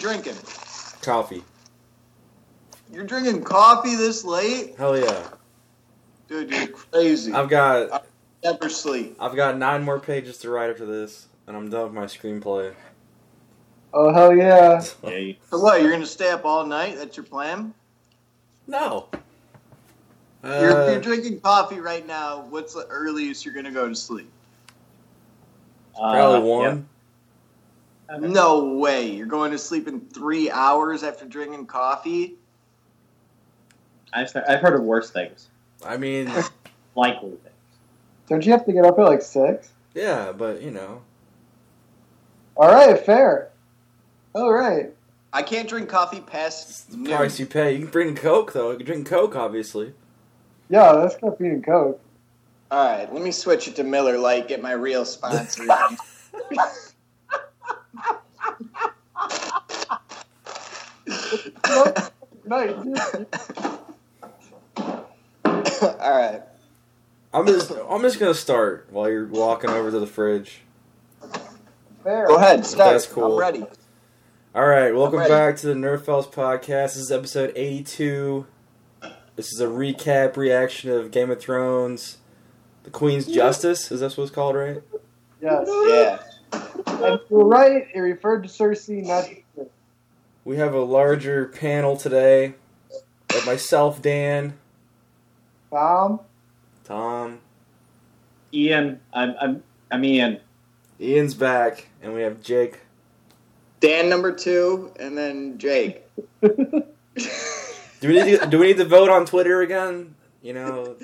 drinking? Coffee. You're drinking coffee this late? Hell yeah. Dude, you're crazy. I've got Never sleep. I've got nine more pages to write after this, and I'm done with my screenplay. Oh hell yeah! Yay. So what, you're gonna stay up all night? That's your plan? No. you're, Uh, you're drinking coffee right now. What's the earliest you're gonna go to sleep? probably Uh, one. yeah. No way. You're going to sleep in three hours after drinking coffee? I've, I've heard of worse things. I mean, Likely things. Don't you have to get up at like six? yeah, but you know, All right, fair. All right. I can't drink coffee past the noon. price you pay. You can bring Coke though. You can drink Coke, obviously. Yeah, that's caffeine and coke. All right, let me switch it to Miller Lite. Get my real sponsor. Nice. All right. I'm just I'm just gonna start while you're walking over to the fridge. Fair. Go ahead. Start. That's cool. I'm ready. All right, welcome back to the Nerdfells podcast. This is episode 82. This is a recap reaction of Game of Thrones, The Queen's Justice. Is that what it's called, right? Yes. Yeah. And you're right. It referred to Cersei, not. To- We have a larger panel today. of myself, Dan, Tom. Tom, Ian, I'm, I'm, I'm Ian. Ian's back, and we have Jake. Dan number two, and then Jake. Do we need to, do we need to vote on Twitter again? You know,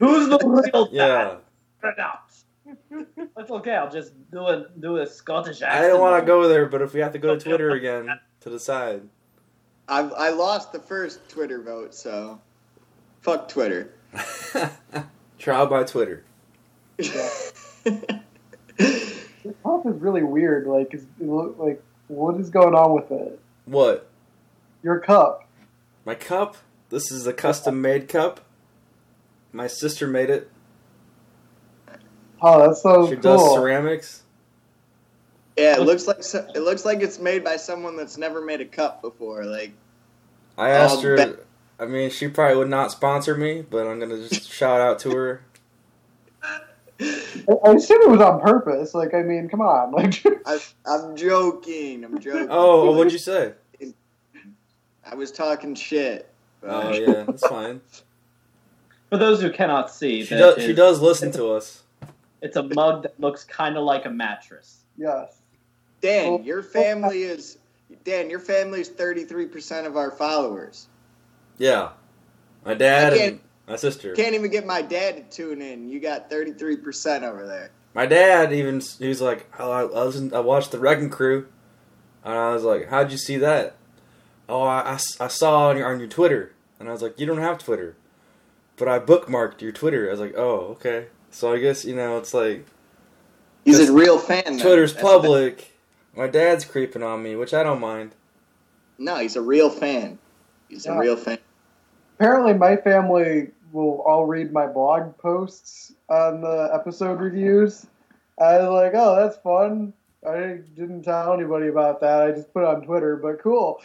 Who's the real yeah. dad? That's okay. I'll just do a do a Scottish accent. I don't want to go there, but if we have to go to Twitter again to decide, I I lost the first Twitter vote, so fuck Twitter. trial by Twitter. This pump is really weird. Like, is, like, what is going on with it? What? Your cup. My cup? This is a custom made cup. My sister made it. Oh, that's so She cool. She does ceramics. Yeah, it looks like so, it looks like it's made by someone that's never made a cup before. Like, I um, asked Oh, her. bet- I mean, she probably would not sponsor me, but I'm gonna just shout out to her. I, I assume it was on purpose. Like, I mean, come on. Like, I, I'm joking. I'm joking. Oh, oh, what'd you say? I was talking shit. Oh yeah, that's fine. For those who cannot see, She that does. She does listen to us. It's a mug that looks kind of like a mattress. yes. Dan, your family is Dan. Your family is 33 percent of our followers. Yeah, my dad and my sister. Can't even get my dad to tune in. You got 33 percent over there. My dad even he was like, oh, I, I, listened, I watched the Wrecking Crew, and I was like, how'd you see that? Oh, I saw on your on your Twitter, and I was like, you don't have Twitter, but I bookmarked your Twitter. I was like, oh, okay. So I guess you know it's like He's Just- a real fan. Twitter's That's public. My dad's creeping on me, which I don't mind. No, he's a real fan. He's Yeah. a real fan. Apparently, my family will all read my blog posts on the episode reviews. I was like, oh, that's fun. I didn't tell anybody about that. I just put it on Twitter, but cool.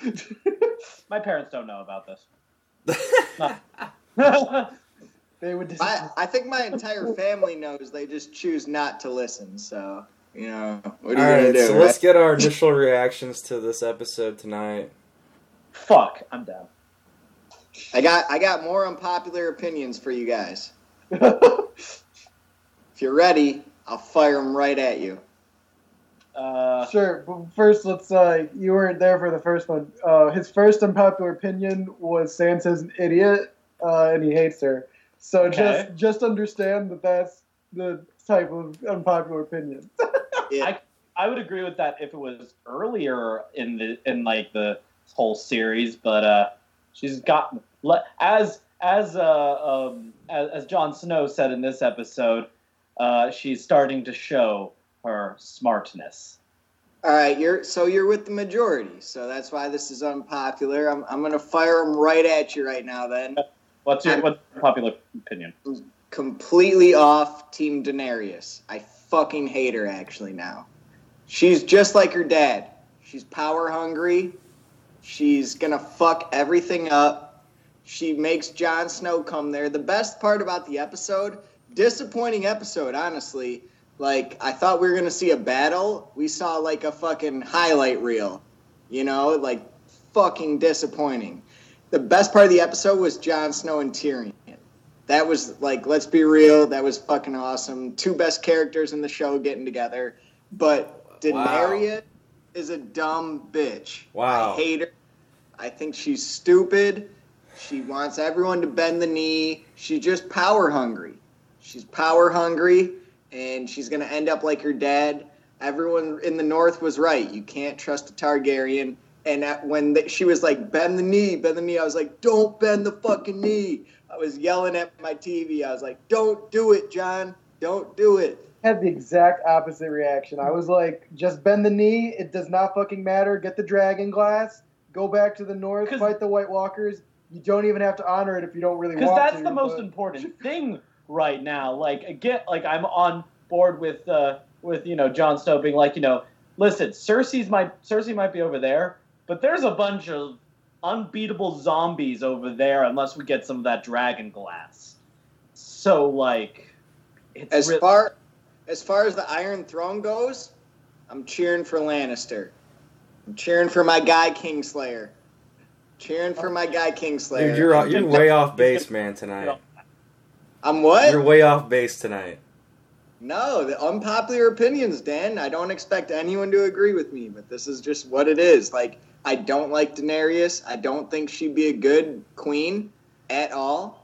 My parents don't know about this. they would just. I, I think my entire family knows. They just choose not to listen. So you know, what All are you right, gonna do? so right? let's get our initial reactions to this episode tonight. Fuck, I'm down. I got I got more unpopular opinions for you guys. If you're ready, I'll fire them right at you. Uh, Sure, but first let's. Uh, you weren't there for the first one. Uh, his first unpopular opinion was Sansa's an idiot, uh, and he hates her. So Okay. just just understand that that's the type of unpopular opinion. Yeah. I would agree with that if it was earlier in the in like the whole series, but uh, she's got as as uh, um, as, as Jon Snow said in this episode, uh, she's starting to show her smartness. All right, you're so you're with the majority. So that's why this is unpopular. I'm I'm gonna fire them right at you right now. Then What's your what's your popular opinion? completely off Team Daenerys. I fucking hate her actually now. She's just like her dad. She's power hungry She's gonna fuck everything up. She makes Jon Snow come there. The best part about the episode, disappointing episode, honestly. Like I thought we were gonna see a battle. We saw like a fucking highlight reel. You know, like fucking disappointing. The best part of the episode was Jon Snow and Tyrion. That was like, let's be real, that was fucking awesome. Two best characters in the show getting together. But Daenerys is a dumb bitch. Wow. I hate her. I think she's stupid. She wants everyone to bend the knee. She's just power hungry. She's power hungry, and she's gonna end up like her dad. Everyone in the North was right. You can't trust a Targaryen. And at, when the, she was like, bend the knee, bend the knee, I was like, don't bend the fucking knee. I was yelling at my TV. I was like, don't do it, Jon. Don't do it. had the exact opposite reaction. I was like, just bend the knee. It does not fucking matter. Get the dragon glass. Go back to the north. Fight the White Walkers. You don't even have to honor it if you don't really want to." because that's the most but- important thing right now. Like again, like I'm on board with uh, with you know Jon Snow being like, you know, listen, Cersei's might Cersei might be over there, but there's a bunch of unbeatable zombies over there unless we get some of that dragon glass. So like, it's As re- far as far as the Iron Throne goes, I'm cheering for Lannister. I'm cheering for my guy Kingslayer. Cheering for my guy Kingslayer. Dude, you're you're way off base, man. Tonight, I'm what? you're way off base tonight. No, the unpopular opinions, Dan. I don't expect anyone to agree with me, but this is just what it is. Like, I don't like Daenerys. I don't think she'd be a good queen at all.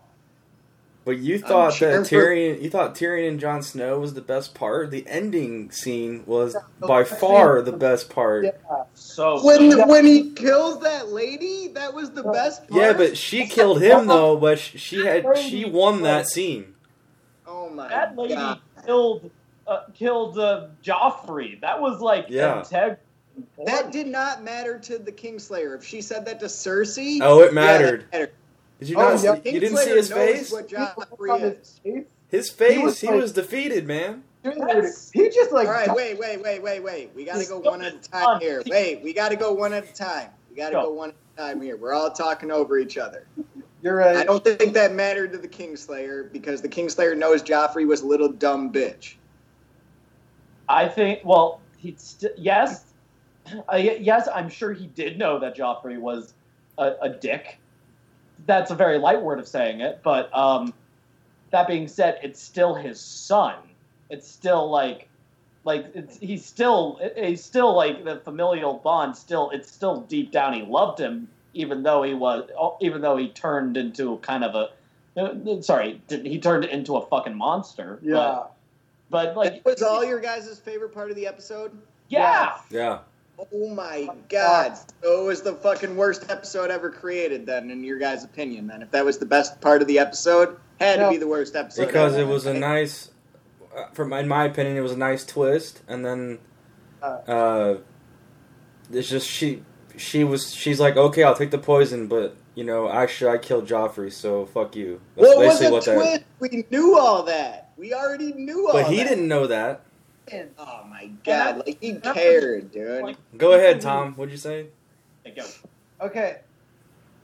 But you thought cheering that for- Tyrion, you thought Tyrion and Jon Snow was the best part. The ending scene was Yeah, by far the best part. Yeah. so When when he kills that lady, that was the best part. Yeah, but she killed him though. But sh- she had she won that scene. oh my god. that lady god. killed uh, killed uh, Joffrey. That was like Yeah. integ- That did not matter to the Kingslayer. If she said that to Cersei, Oh, it mattered. that mattered. Did you Oh, not? yeah. see, you didn't see his face. What From Joffrey his face, His face. was He like- was defeated, man. dude, he just like All right, wait, wait, wait, wait, wait. We gotta go one at a on. time here. Wait, we gotta go one at a time. We gotta Go. go one at a time here. We're all talking over each other. You're right. I don't think that mattered to the Kingslayer because the Kingslayer knows Joffrey was a little dumb bitch. I think. Well, he st- yes, uh, yes. I'm sure he did know that Joffrey was a, a dick. That's a very light word of saying it, but um, that being said, it's still his son. It's still like, like it's he's still he's still like the familial bond. Still, it's still deep down he loved him, even though he was even though he turned into kind of a. uh, Sorry, he turned into a fucking monster. Yeah. But, but like That was all your guys' favorite part of the episode? yeah. Yeah. Oh my god. So it was the fucking worst episode ever created then in your guys' opinion then. If that was the best part of the episode, had No. to be the worst episode. because ever. it was a nice uh, from in my opinion it was a nice twist and then uh it's just she she was she's like okay i'll take the poison but you know actually i killed joffrey so fuck you that's What was basically a what that twist? We knew all that. We already knew all but he that. didn't know that Oh my god, I- like he and I- cared, dude. Like, go ahead tom what'd you say Like, Okay,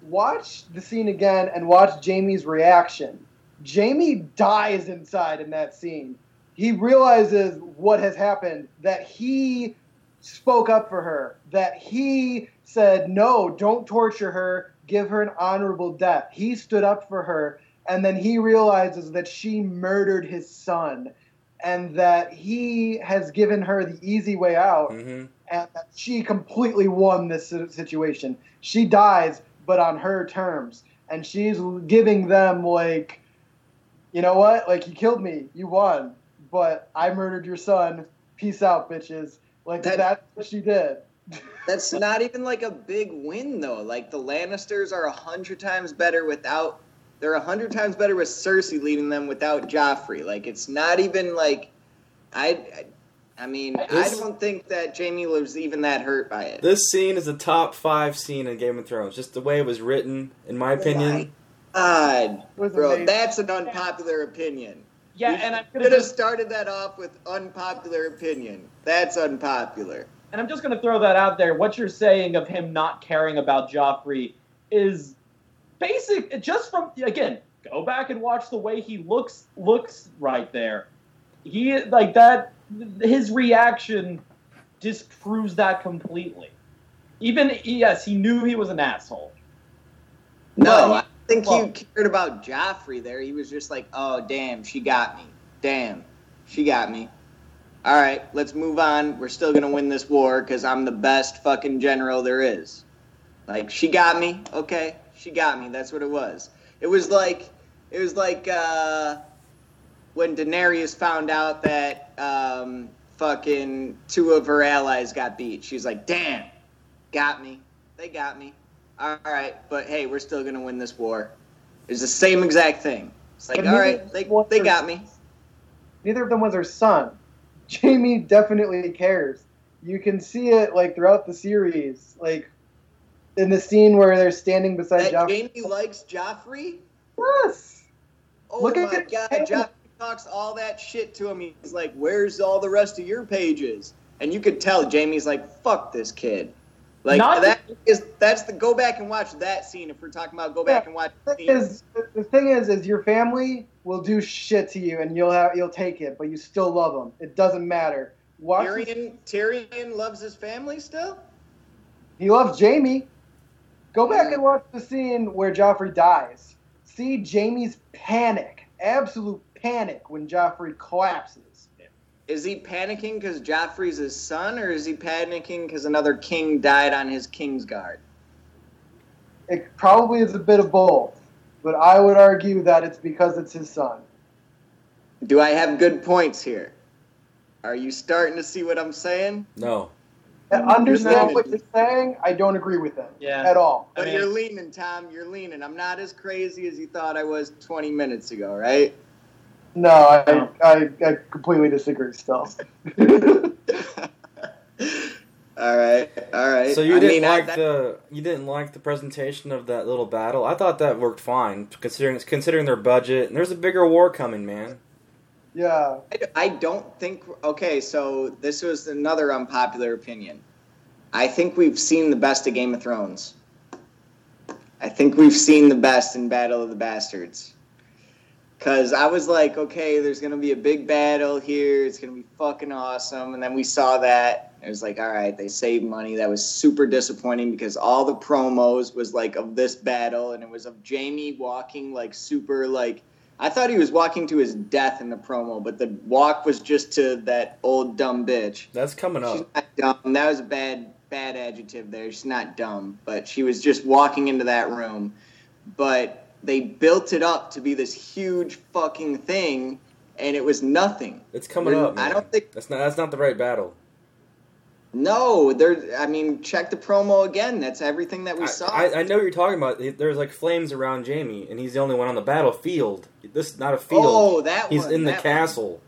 watch the scene again and watch Jaime's reaction. Jaime dies inside in that scene. He realizes what has happened, that he spoke up for her, that he said, No, don't torture her, give her an honorable death. He stood up for her, and then he realizes that she murdered his son and that he has given her the easy way out mm-hmm and that she completely won this situation. She dies, but on her terms, and she's giving them like, you know what? Like you killed me, you won, but I murdered your son. Peace out, bitches. Like That- that's what she did. That's not even like a big win though. Like the Lannisters are a hundred times better without. They're a hundred times better with Cersei leading them without Joffrey. Like it's not even like, I, I, I mean, I don't think that Jaime was even that hurt by it. this scene is a top five scene in game of thrones just the way it was written in my opinion God, bro, amazing. that's an unpopular opinion. yeah, You and I'm gonna have just started that off with unpopular opinion. That's unpopular. and I'm just going to throw that out there. What you're saying of him not caring about Joffrey is basic. Just from again, go back and watch the way he looks looks right there. He like that. His reaction disproves that completely. Even yes, he knew he was an asshole. No, he- I think well- he cared about Joffrey there. He was just like, oh, damn, she got me. Damn, she got me. All right, let's move on. We're still going to win this war because I'm the best fucking general there is. Like, she got me. Okay, she got me. That's what it was. It was like, it was like uh, when Daenerys found out that um, fucking two of her allies got beat. She's like, damn, got me. They got me. All right, but hey, we're still gonna win this war. It's the same exact thing. It's like, all they, they her- got me. Neither of them was her son. Jaime definitely cares. You can see it like throughout the series, like in the scene where they're standing beside That Joffrey. Jaime likes Joffrey. Yes. Oh Look my at god, Joffrey talks all that shit to him. He's like, "Where's all the rest of your pages?" And you could tell Jaime's like, "Fuck this kid." Like Not- that is that's the go back and watch that scene. If we're talking about go back Yeah, and watch The thing is, the thing is, is your family will do shit to you, and you'll have you'll take it, but you still love them. It doesn't matter. Watch. Tyrion, Tyrion loves his family still. He loves Jaime. Go back and watch the scene where Joffrey dies. See Jaime's panic, absolute panic when Joffrey collapses. Is he panicking because Joffrey's his son, or is he panicking because another king died on his king's guard? It probably is a bit of both, but I would argue that it's because it's his son. Do I have good points here? Are you starting to see what I'm saying? No. I understand what you're saying. I don't agree with it Yeah. at all. I But mean- you're leaning, Tom. You're leaning. I'm not as crazy as you thought I was 20 minutes ago, right? No, I, I, I completely disagree still. all right, all right. So you I didn't mean, I- like that- the you didn't like the presentation of that little battle? I thought that worked fine considering considering their budget. And there's a bigger war coming, man. Yeah. I- don't think. Okay, so this was another unpopular opinion. I think we've seen the best of Game of Thrones. I think we've seen the best in Battle of the Bastards. Cause I was like, okay, there's gonna be a big battle here. It's gonna be fucking awesome. And then we saw that. It was like, all right, they saved money. That was super disappointing because all the promos was like of this battle, and it was of Jaime walking like super like. I thought he was walking to his death in the promo, but the walk was just to that old dumb bitch. That's coming She's up. not dumb. That was a bad bad adjective there. She's not dumb, but she was just walking into that room. But they built it up to be this huge fucking thing, and it was nothing. It's coming We're- up. Man. I don't think. that's not that's not the right battle. No, there. I mean, check the promo again. That's everything that we I, saw. I, I know what you're talking about. There's like flames around Jaime, and he's the only one on the battlefield. This is not a field. oh, that one he's one. in the that castle. One.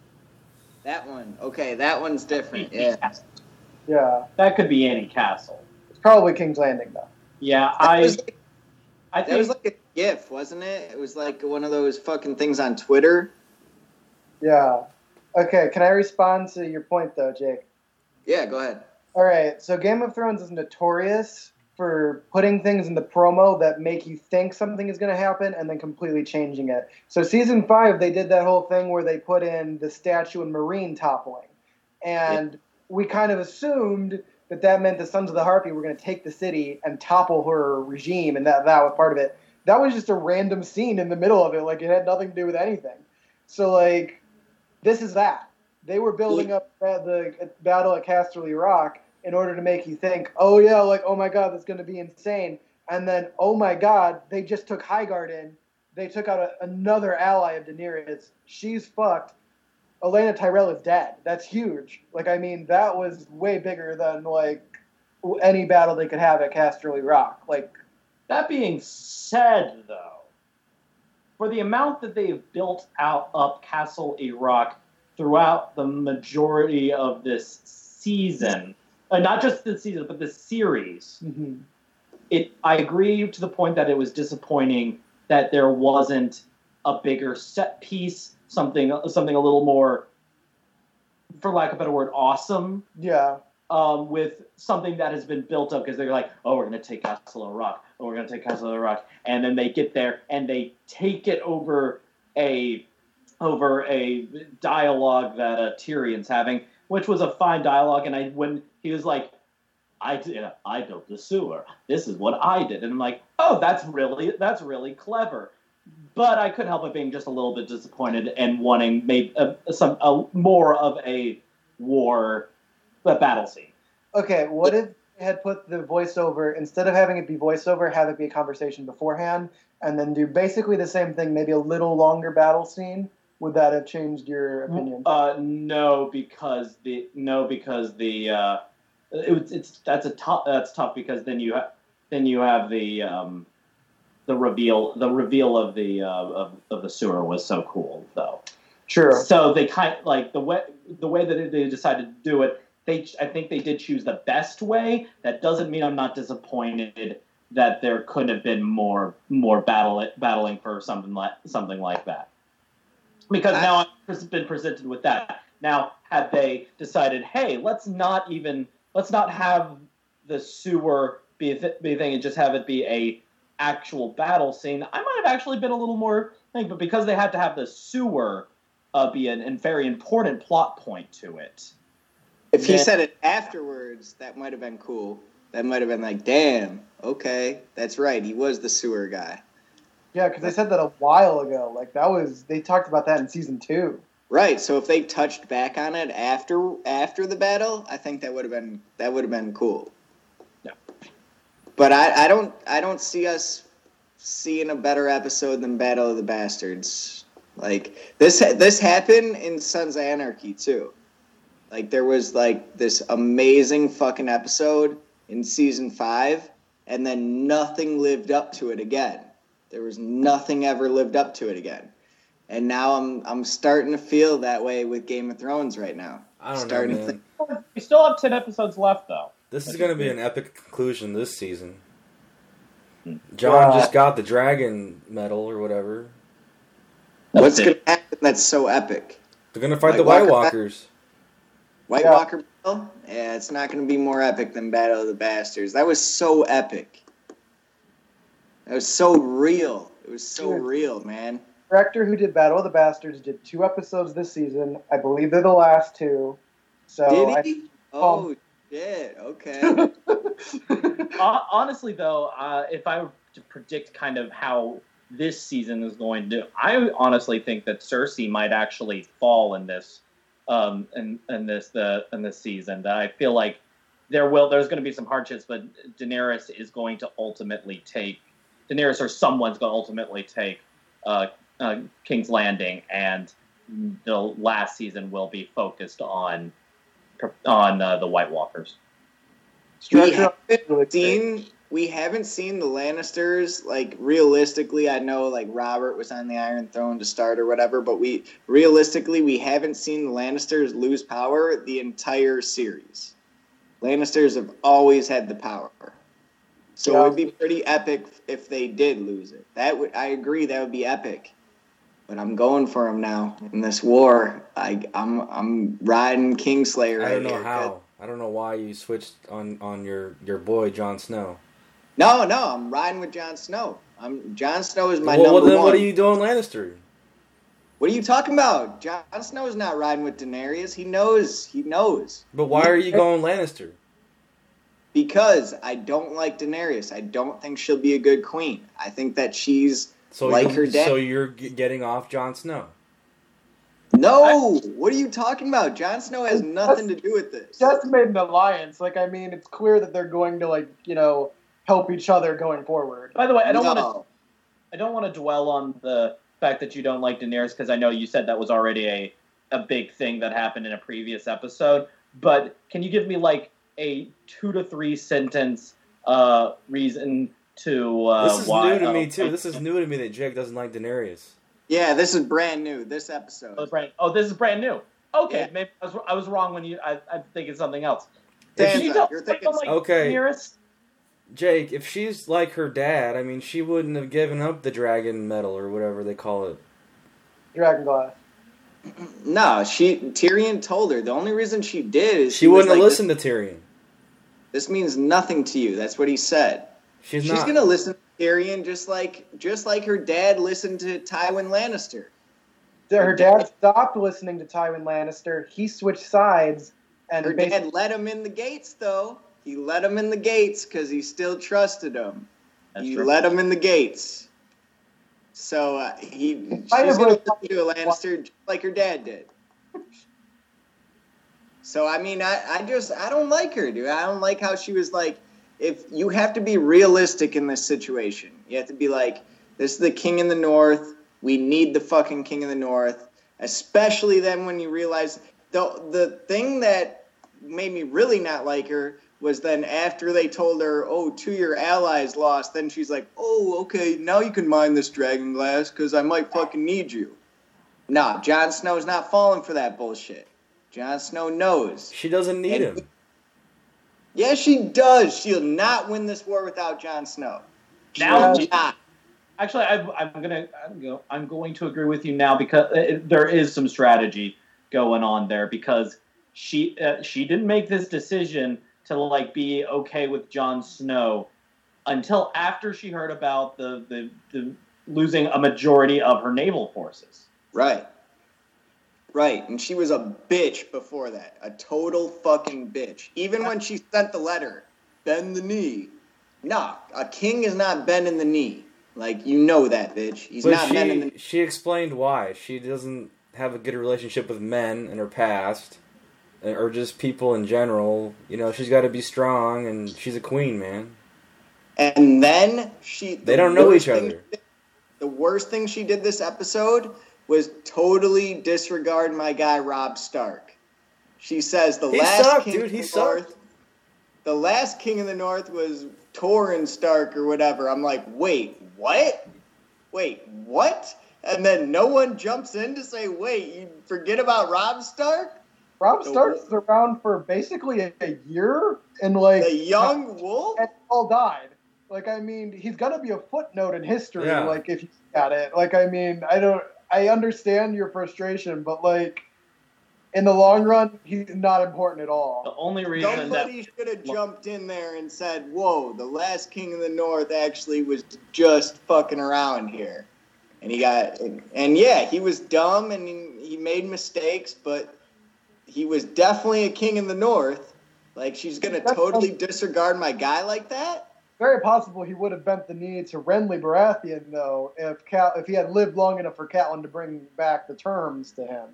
That one. Okay, that one's different. Yeah. Yeah. That could be any castle. It's probably King's Landing, though. Yeah, That I was, like, I that was like a GIF, wasn't it? It was like one of those fucking things on Twitter. Yeah. Okay, can I respond to your point, though, Jake? Yeah, go ahead. All right, so Game of Thrones is notorious for putting things in the promo that make you think something is going to happen and then completely changing it. So season five, they did that whole thing where they put in the statue and Meereen toppling, and we kind of assumed that that meant the Sons of the Harpy were going to take the city and topple her regime, and that that was part of it. That was just a random scene in the middle of it, like it had nothing to do with anything. So like, this is that they were building up the battle at Casterly Rock in order to make you think, oh yeah, like oh my god, that's going to be insane. And then oh my god, they just took Highgarden. They took out a, another ally of Daenerys. She's fucked. Olenna Tyrell is dead. That's huge. Like I mean, that was way bigger than like any battle they could have at Casterly Rock. Like That being said, though, for the amount that they've built out up Casterly Rock throughout the majority of this season, uh, not just the season, but the series, mhm. it I agree to the point that it was disappointing that there wasn't a bigger set piece, something something a little more, for lack of a better word, awesome. Yeah, um, with something that has been built up because they're like, oh, we're going to take Casterly Rock, oh, we're going to take Casterly Rock, and then they get there and they take it over a over a dialogue that uh, Tyrion's having, which was a fine dialogue. And I when he was like, I did, I built the sewer. This is what I did, and I'm like, oh, that's really that's really clever. But I couldn't help but being just a little bit disappointed and wanting maybe uh, some uh, more of a war a battle scene. Okay, what if they had put the voiceover instead of having it be voiceover, have it be a conversation beforehand, and then do basically the same thing, maybe a little longer battle scene? Would that have changed your opinion? Uh, no, because the no because the uh, it, it's that's a tough that's tough because then you have then you have the um, the reveal the reveal of the uh, of, of the sewer was so cool though. Sure. So they kind like the way the way that they decided to do it. They I think they did choose the best way. That doesn't mean I'm not disappointed that there couldn't have been more more battle battling for something like something like that. Because now I've been presented with that. Now, had they decided, hey, let's not even let's not have the sewer be a, th- be a thing and just have it be a actual battle scene, I might have actually been a little more thing. But because they had to have the sewer uh, be an, a very important plot point to it. If he said it afterwards, that might have been cool. That might have been like, damn, okay, that's right. He was the sewer guy. Yeah, because they said that a while ago. Like that was they talked about that in season two. Right. So if they touched back on it after after the battle, I think that would have been that would have been cool. Yeah. But I, I don't I don't see us seeing a better episode than Battle of the Bastards. Like this this happened in Sons of Anarchy too. Like there was like this amazing fucking episode in season 5 and then nothing lived up to it again. There was nothing ever lived up to it again. And now I'm I'm starting to feel that way with Game of Thrones right now. I don't starting know, man. To We still have ten episodes left, though. This is going to be an epic conclusion this season. Hmm. Jon Yeah. just got the dragon medal or whatever. What's going to happen that's so epic? They're going to fight White the White Walker- Walkers. White Yeah. Walker Battle? Yeah, it's not going to be more epic than Battle of the Bastards. That was so epic. That was so real. It was so real, man. Director who did Battle of the Bastards did two episodes this season. I believe they're the last two. So Did he? Oh, shit. Okay. Honestly, though, uh, if I were to predict kind of how this season is going to, I honestly think that Cersei might actually fall in this, um, in, in this the in this season. That I feel like there will there's going to be some hardships, but Daenerys is going to ultimately take Daenerys or someone's going to ultimately take uh, uh, King's Landing, and the last season will be focused on on uh, the White Walkers. we haven't seen we haven't seen the Lannisters like realistically. I know like Robert was on the Iron Throne to start or whatever, but we realistically we haven't seen the Lannisters lose power the entire series. Lannisters have always had the power, so Yeah. it would be pretty epic if they did lose it. That would I agree that would be epic. But I'm going for him now in this war. I, I'm I'm riding Kingslayer. I don't know here. how. I don't know why you switched on, on your, your boy, Jon Snow. No, no, I'm riding with Jon Snow. I'm Jon Snow is my well, number then one. what are you doing, Lannister? What are you talking about? Jon Snow is not riding with Daenerys. He knows. He knows. But why are you going Lannister? Because I don't like Daenerys. I don't think she'll be a good queen. I think that she's So Like you, her dad. So you're g- getting off Jon Snow. no. what are you talking about? Jon Snow has nothing to do with this. just made an alliance. Like I mean, it's clear that they're going to like you know help each other going forward. By the way, I don't want to I don't want to dwell on the fact that you don't like Daenerys because I know you said that was already a a big thing that happened in a previous episode. But can you give me like a two to three sentence uh, reason to uh, this is why? new to uh, me too. This is new to me that Jake doesn't like Daenerys. Yeah, this is brand new. This episode. Oh, brand- oh, this is brand new. Okay, Yeah. maybe I was, I was wrong when you. I, I'm thinking something else. Sansa, you you're thinking like Okay. Daenerys? Jake, if she's like her dad, I mean, she wouldn't have given up the dragon medal or whatever they call it. Dragon Glass. No, she Tyrion told her. The only reason she did is She he was wouldn't have like, listened to Tyrion. This, this means nothing to you. That's what he said. She's, She's, not. gonna listen to Tyrion just like just like her dad listened to Tywin Lannister. Her dad stopped listening to Tywin Lannister. He switched sides and Her basically dad let him in the gates though. He let him in the gates because he still trusted him. That's he true. let him in the gates. So uh, he Might she's have gonna really- listen to a Lannister just like her dad did. So I mean, I, I just I don't like her, dude. I don't like how she was like. If you have to be realistic in this situation, you have to be like, this is the king in the north. We need the fucking king of the north. Especially then when you realize the the thing that made me really not like her was then after they told her, oh, two of your allies lost, then she's like, oh, okay, now you can mine this dragon glass because I might fucking need you. Nah, Jon Snow's not falling for that bullshit. Jon Snow knows. She doesn't need And- him. Yes, she does. She'll not win this war without Jon Snow. She Now- not. Actually, I, I'm gonna I'm, going to agree with you now because uh, there is some strategy going on there because she uh, she didn't make this decision to like be okay with Jon Snow until after she heard about the the, the losing a majority of her naval forces. Right. Right. And she was a bitch before that. A total fucking bitch. Even when she sent the letter, bend the knee. Nah, a king is not bending the knee. Like, you know that, bitch. He's But not bending the she she explained why she doesn't have a good relationship with men in her past, uh, or just people in general. You know, she's got to be strong, and she's a queen, man. And then she. They the don't know each other. did- the worst thing she did this episode was totally disregard my guy Robb Stark. She says the He last sucked, king dude. of He the sucked. North, the last king of the North was Torrhen Stark or whatever. I'm like, wait, what? Wait, what? And then no one jumps in to say, wait, you forget about Robb Stark, Robb The Stark's around for basically a, a year and like the young wolf. and all died. Like I mean, he's gonna be a footnote in history. Yeah. Like if you look at it, like I mean, I don't, I understand your frustration, but like in the long run, he's not important at all. The only reason that Somebody should have jumped in there and said, "Whoa, the last king of the North actually was just fucking around here," and he got and, and yeah, he was dumb and he, he made mistakes, but he was definitely a king in the North. Like she's gonna That's- totally disregard my guy like that? Very possible he would have bent the knee to Renly Baratheon though, if Cal, if he had lived long enough for Catelyn to bring back the terms to him.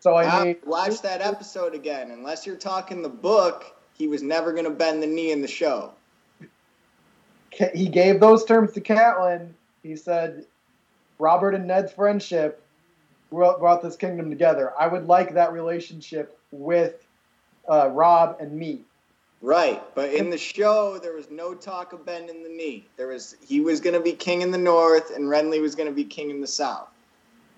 So I mean, watch that episode again. Unless you're talking the book, he was never gonna bend the knee in the show. He gave those terms to Catelyn. He said, Robert and Ned's friendship brought brought this kingdom together. I would like that relationship with uh, Robb and me. Right, but in the show there was no talk of bending the knee. There was he was going to be king in the north and Renly was going to be king in the south.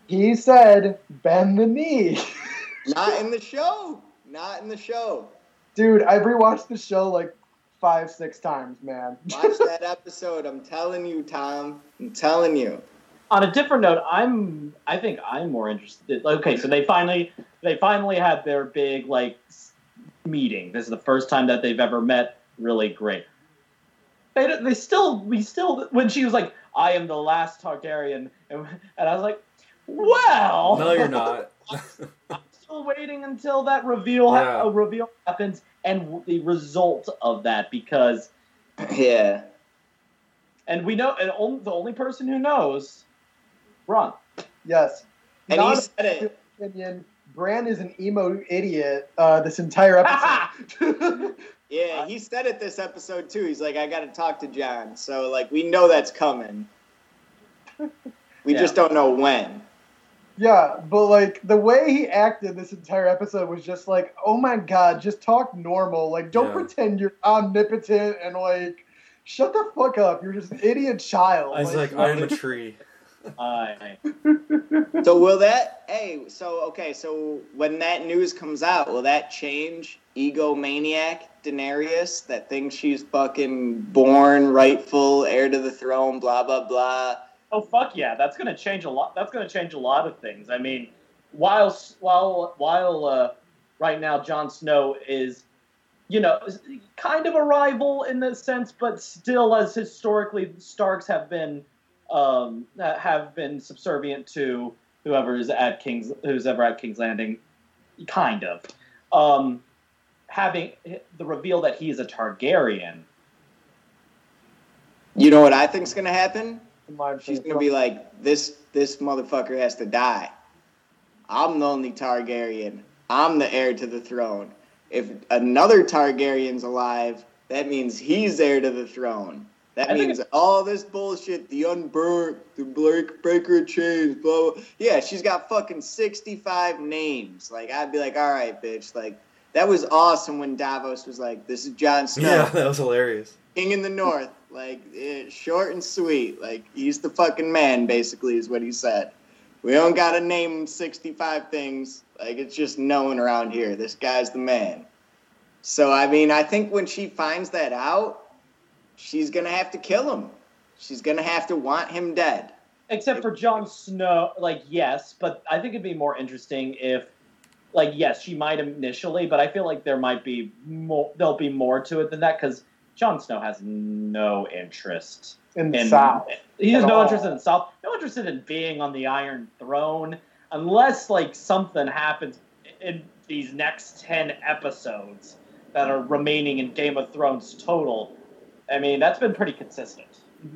He said, bend the knee. Not in the show. Not in the show. Dude, I've rewatched the show like five, six times, man. Watch that episode. I'm telling you, Tom. I'm telling you. on a different note, I'm I think I'm more interested. Okay, so they finally they finally had their big like s- meeting. This is the first time that they've ever met. Really great. They they still we still when she was like I am the last Targaryen and, and I was like well No, you're not. I'm still waiting until that reveal Yeah. reveal happens and w- the result of that because Yeah. and we know and on, the only person who knows Ron. Yes. And Not he said it. opinion. Bran is an emo idiot uh, this entire episode. Yeah, he said it this episode too. He's like, I got to talk to Jon. So like, we know that's coming. We Yeah. just don't know when. yeah, but like the way he acted this entire episode was just like, oh my god, just talk normal. Like, don't Yeah. pretend you're omnipotent and like, shut the fuck up. You're just an idiot child. I was like, I am a tree. I So will that? Hey, so okay, so when that news comes out, will that change egomaniac Daenerys that thinks she's fucking born rightful heir to the throne? Blah blah blah. Oh fuck yeah, that's gonna change a lot. That's gonna change a lot of things. I mean, while while while uh, right now Jon Snow is, you know, kind of a rival in this sense, but still, as historically Starks have been um, have been subservient to whoever is at King's who's ever at King's Landing, kind of. Um, having the reveal that he is a Targaryen. You know what I think's gonna happen? She's gonna be like, this this motherfucker has to die. I'm the only Targaryen. I'm the heir to the throne. If another Targaryen's alive, that means he's heir to the throne. That I means all this bullshit, the unburnt, the break, breaker of chains, blah, blah. Yeah, she's got fucking 65 names. Like, I'd be like, all right, bitch. Like, that was awesome when Davos was like, this is Jon Snow. Yeah, that was hilarious. King in the North. Like, eh, short and sweet. Like, he's the fucking man, basically, is what he said. We don't gotta name 65 things. Like, it's just known around here. This guy's the man. So, I mean, I think when she finds that out, she's gonna have to kill him. She's gonna have to want him dead. Except for Jon Snow, like yes, but I think it'd be more interesting if, like yes, she might initially, but I feel like there might be more. There'll be more to it than that because Jon Snow has no interest in the in South. He has no all. interest in the South. No interest in being on the Iron Throne unless like something happens in these next ten episodes that are remaining in Game of Thrones total. I mean, that's been pretty consistent.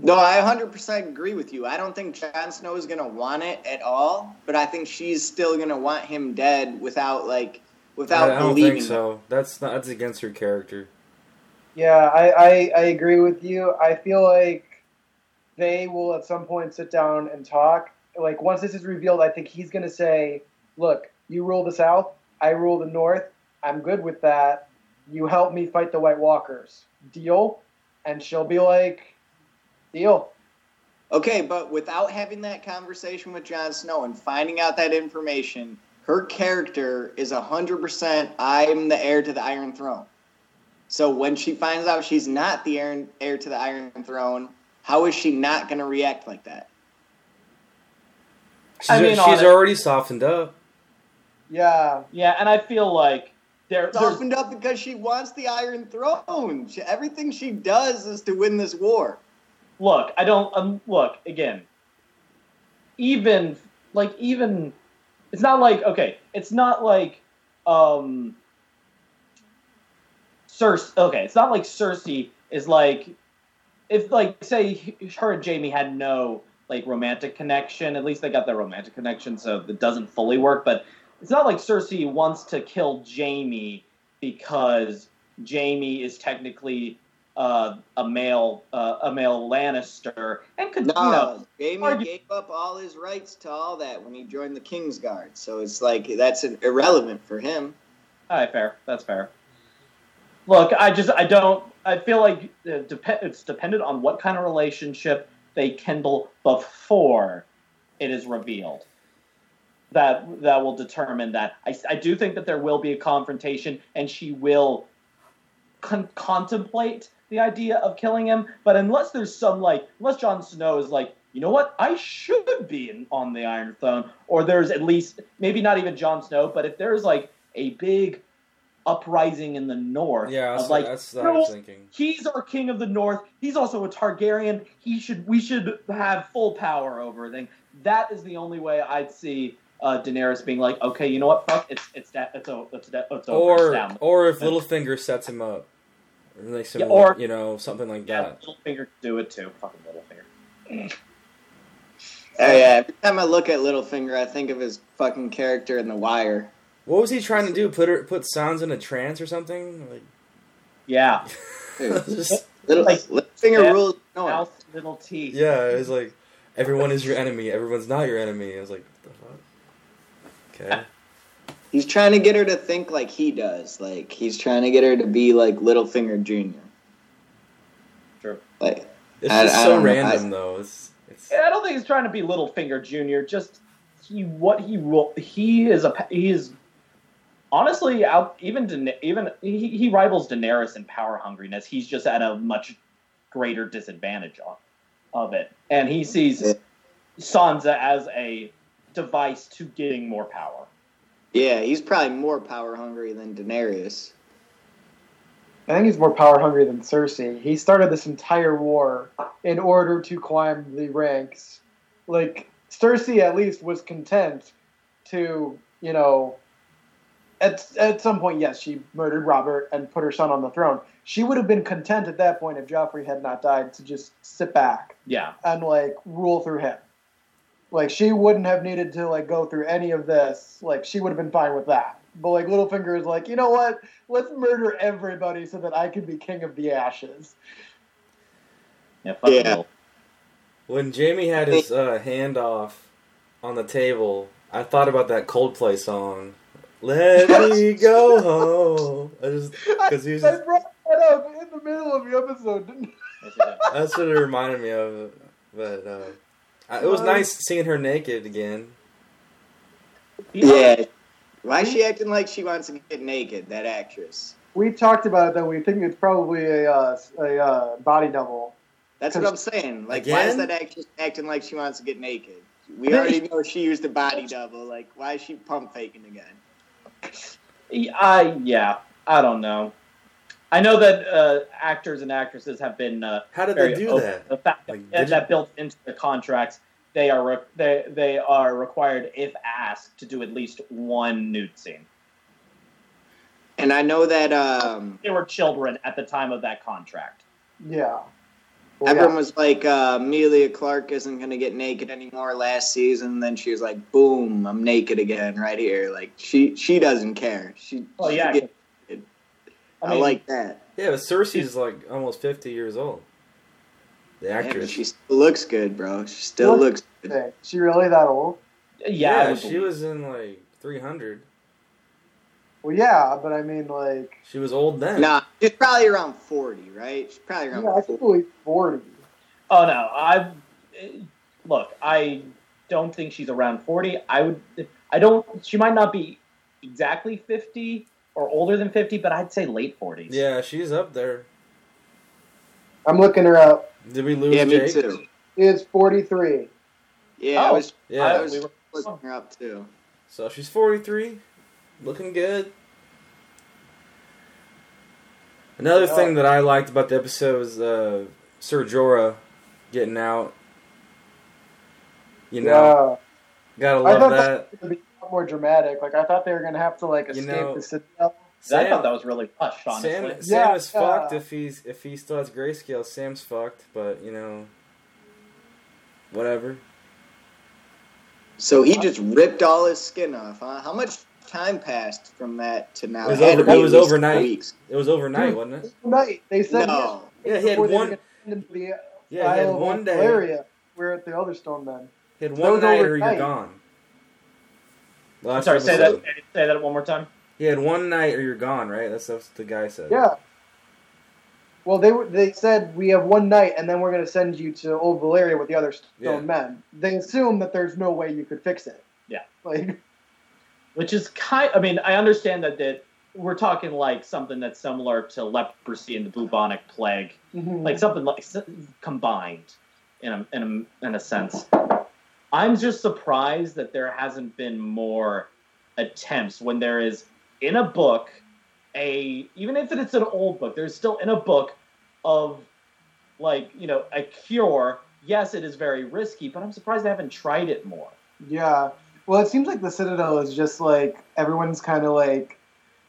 No, I 100% agree with you. I don't think Jon Snow is gonna want it at all, but I think she's still gonna want him dead without like without I, I don't believing. think so. That's not, that's against her character. Yeah, I, I, I agree with you. I feel like they will at some point sit down and talk. Like once this is revealed, I think he's gonna say, "Look, you rule the South, I rule the North. I'm good with that. You help me fight the White Walkers. Deal?" And she'll be like, "Deal." Okay, but without having that conversation with Jon Snow and finding out that information, her character is 100% I'm the heir to the Iron Throne. So when she finds out she's not the heir, heir to the Iron Throne, how is she not going to react like that? She's, I mean, she's on it- already softened up. Yeah, Yeah, and I feel like there, Softened up because she wants the Iron Throne. She, everything she does is to win this war. look, I don't um, look again. Even like even, it's not like okay, it's not like um. Cersei. Okay, it's not like Cersei is like, if like say her and Jaime had no like romantic connection. At least they got their romantic connection, so it doesn't fully work. But it's not like Cersei wants to kill Jaime because Jaime is technically uh, a male uh, a male Lannister and could No, you know Jaime argue- gave up all his rights to all that when he joined the Kingsguard. So it's like that's an irrelevant for him. All right, fair. That's fair. Look, I just I don't. I feel like it dep- it's dependent on what kind of relationship they kindle before it is revealed. That that will determine that. I, I do think that there will be a confrontation, and she will con- contemplate the idea of killing him. But unless there's some like, unless Jon Snow is like, you know what, I should be in, on the Iron Throne, or there's at least maybe not even Jon Snow, but if there's like a big uprising in the north, Yeah, that's, of like that's what I was thinking. he's our king of the north. He's also a Targaryen. He should we should have full power over thing. That is the only way I'd see uh, Daenerys being like, okay, you know what, fuck, it's it's that it's o- it's it's, it's over. It's Or down. or if Littlefinger sets him up, or makes him, Yeah, or- you know, something like yeah, that. Littlefinger could do it too. Fucking Littlefinger. Oh yeah, every time I look at Littlefinger, I think of his fucking character in The Wire. What was he trying to do? Put her, put Sansa in a trance or something? Like, Yeah, just, Little Like, Littlefinger yeah, rules no mouth, little teeth. yeah, it was like everyone is your enemy. Everyone's not your enemy. I was like, what the fuck? Okay. He's trying to get her to think like he does. Like he's trying to get her to be like Littlefinger Jr. True. Like It's I- just I so don't know. random I- though. It's it's I don't think he's trying to be Littlefinger Jr. Just he what he will he is a he is honestly out even Daener- even he, he rivals Daenerys in power hungriness. He's just at a much greater disadvantage of, of it, and he sees Yeah. Sansa as a device to getting more power. Yeah, he's probably more power hungry than Daenerys. I think he's more power hungry than Cersei. He started this entire war in order to climb the ranks. Like Cersei, at least, was content to, you know, at at some point, yes, she murdered Robert and put her son on the throne. She would have been content at that point if Joffrey had not died to just sit back Yeah, and like rule through him. Like she wouldn't have needed to like go through any of this. Like she would have been fine with that. But like Littlefinger is like, you know what? Let's murder everybody so that I can be king of the ashes. yeah, fuck Yeah. When Jaime had his uh, hand off on the table, I thought about that Coldplay song. Let me go home. I just because he was I brought that up in the middle of the episode, didn't Yes, it is. that's what it reminded me of. But uh, I- it was nice seeing her naked again. Yeah. Why is she acting like she wants to get naked, that actress? we talked about it though. We think it's probably a uh, a uh, body double. That's what I'm saying. Like, why is that actress acting like she wants to get naked? We already know she used a body double. Like, why is she pump faking again? I yeah, I don't know. I know that uh, actors and actresses have been uh, How did they do open that? The fact Like, that, that you- built into the contracts, they are re- they they are required, if asked, to do at least one nude scene. And I know that um, They were children at the time of that contract. Yeah. Well, everyone yeah. was like, uh, Emilia Clarke isn't going to get naked anymore last season. Then she was like, boom, I'm naked again right here. Like, she she doesn't care. She, Oh she yeah, get- I, I, like that. Yeah, but Cersei's like almost fifty years old. The Yeah, but actress. she still looks good, bro. She still What? looks good. Dang, She really that old? Uh, yeah, yeah, she was in like three hundred. Well, yeah, but I mean, like, She was old then. Nah, she's probably around 40, right? She's probably around yeah, I 40. can believe forty. Oh no, I look. I don't think she's around forty. I would. I don't. She might not be exactly fifty or older than fifty, but I'd say late forties. Yeah, she's up there. I'm looking her up. Did we lose Yeah, me Jake? too. She is forty-three. Yeah, I Oh. was, Yeah. I I, was we were, looking her up too. So she's 43, looking good. Another Yeah. thing that I liked about the episode was uh, Sir Jorah getting out. You know, yeah. gotta I love thought that. that would be a lot more dramatic. Like I thought they were gonna have to like You escape know, the citadel. I thought that was really pushed. Honestly, Sam, Yeah, Sam is yeah. fucked if he's if he still has grayscale. Sam's fucked, but you know, whatever. So he just ripped all his skin off, huh? How much time passed from that to now? It was over- it was overnight. Weeks. It was overnight, wasn't it? Night. They said No. Yeah, he had before they were one. gonna send him to the Yeah, he had one day. Valyria. We're at the Elderstone then. He had one was night, or you're gone. I'm Last sorry. Say that. Say that one more time. He had one night, or you're gone. Right? That's what the guy said. Yeah. Well, they were, they said we have one night, and then we're going to send you to Old Valyria with the other stone Yeah. men. They assume that there's no way you could fix it. Yeah. Like, Which is kind. I mean, I understand that that we're talking like something that's similar to leprosy and the bubonic plague, mhm. like something like combined in a, in a in a sense. I'm just surprised that there hasn't been more attempts when there is in a book a even if it's an old book, there's still in a book of like you know a cure. Yes, it is very risky, but I'm surprised they haven't tried it more. yeah. Well, it seems like the Citadel is just like everyone's kind of like,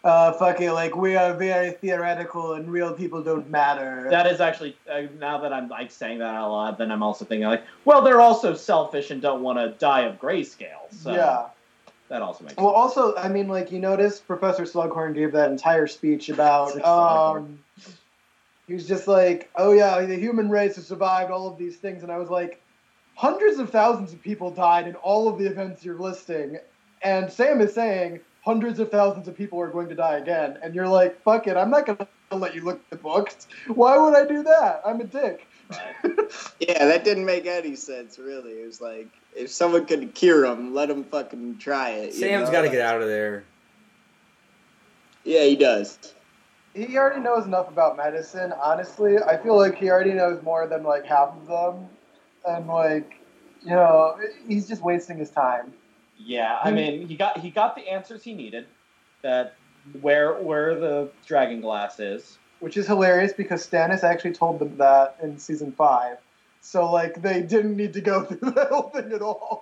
uh, fuck it, like we are very theoretical and real people don't matter. That is actually uh, now that I'm like saying that out loud, then I'm also thinking like, well, they're also selfish and don't want to die of grayscale. So yeah. that also makes sense. Well, also, I mean, like you notice, Professor Slughorn gave that entire speech about. Um, he was just like, "Oh yeah, the human race has survived all of these things," and I was like, hundreds of thousands of people died in all of the events you're listing, and Sam is saying hundreds of thousands of people are going to die again, and you're like, "Fuck it, I'm not gonna let you look at the books. Why would I do that? I'm a dick." Yeah, that didn't make any sense, really. It was like, if someone could cure him, let him fucking try it. you Sam's know? got to get out of there. Yeah, he does. He already knows enough about medicine. Honestly, I feel like he already knows more than like half of them, and like, you know, he's just wasting his time. Yeah, I hmm. mean, he got he got the answers he needed. That where where the dragon glass is. which is hilarious because Stannis actually told them that in season five. So like they didn't need to go through that whole thing at all.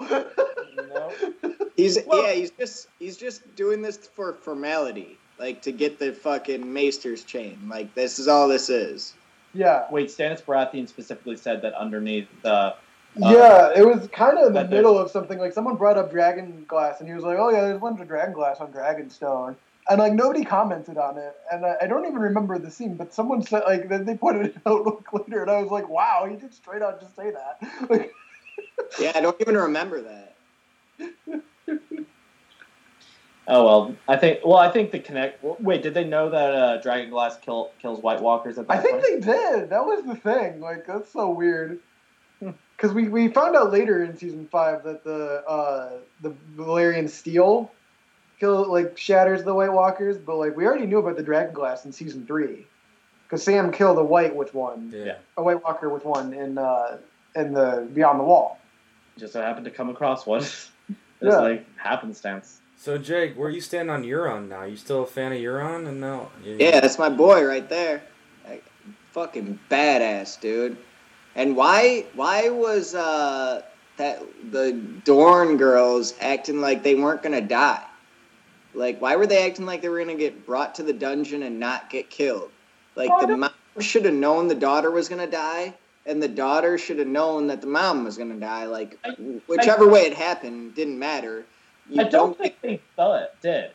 No. He's Well- yeah, he's just he's just doing this for formality, like to get the fucking Maester's chain. Like this is all this is. yeah. Wait, Stannis Baratheon specifically said that underneath the. Yeah, it was kind of in the middle of something. Like someone brought up dragon glass, and he was like, "Oh yeah, there's a bunch of dragon glass on Dragonstone," and like nobody commented on it. And I, I don't even remember the scene, but someone said like then they pointed it out like, later, and I was like, "Wow, he did straight out just say that." Like, Yeah, I don't even remember that. Oh well, I think. Well, I think the connect. Wait, did they know that uh, dragon glass kill, kills White Walkers at that I think point? they did. That was the thing. Like that's so weird. Because we, we found out later in season five that the uh, the Valyrian steel kill like shatters the White Walkers, but like we already knew about the Dragon Glass in season three. Because Sam killed a white with one, Yeah. Yeah. a White Walker with one in uh, in the Beyond the Wall. Just so happened to come across one. It's Yeah. like happenstance. So Jake, where are you stand on Euron now? You still a fan of Euron? And no. you- Yeah, that's my boy right there. Like, fucking badass, dude. And why why was uh that the Dorne girls acting like they weren't gonna die? Like why were they acting like they were gonna get brought to the dungeon and not get killed? Like Oh, the mom should have known the daughter was gonna die, and the daughter should have known that the mom was gonna die. Like I- whichever way it happened didn't matter. You I don't think they thought did.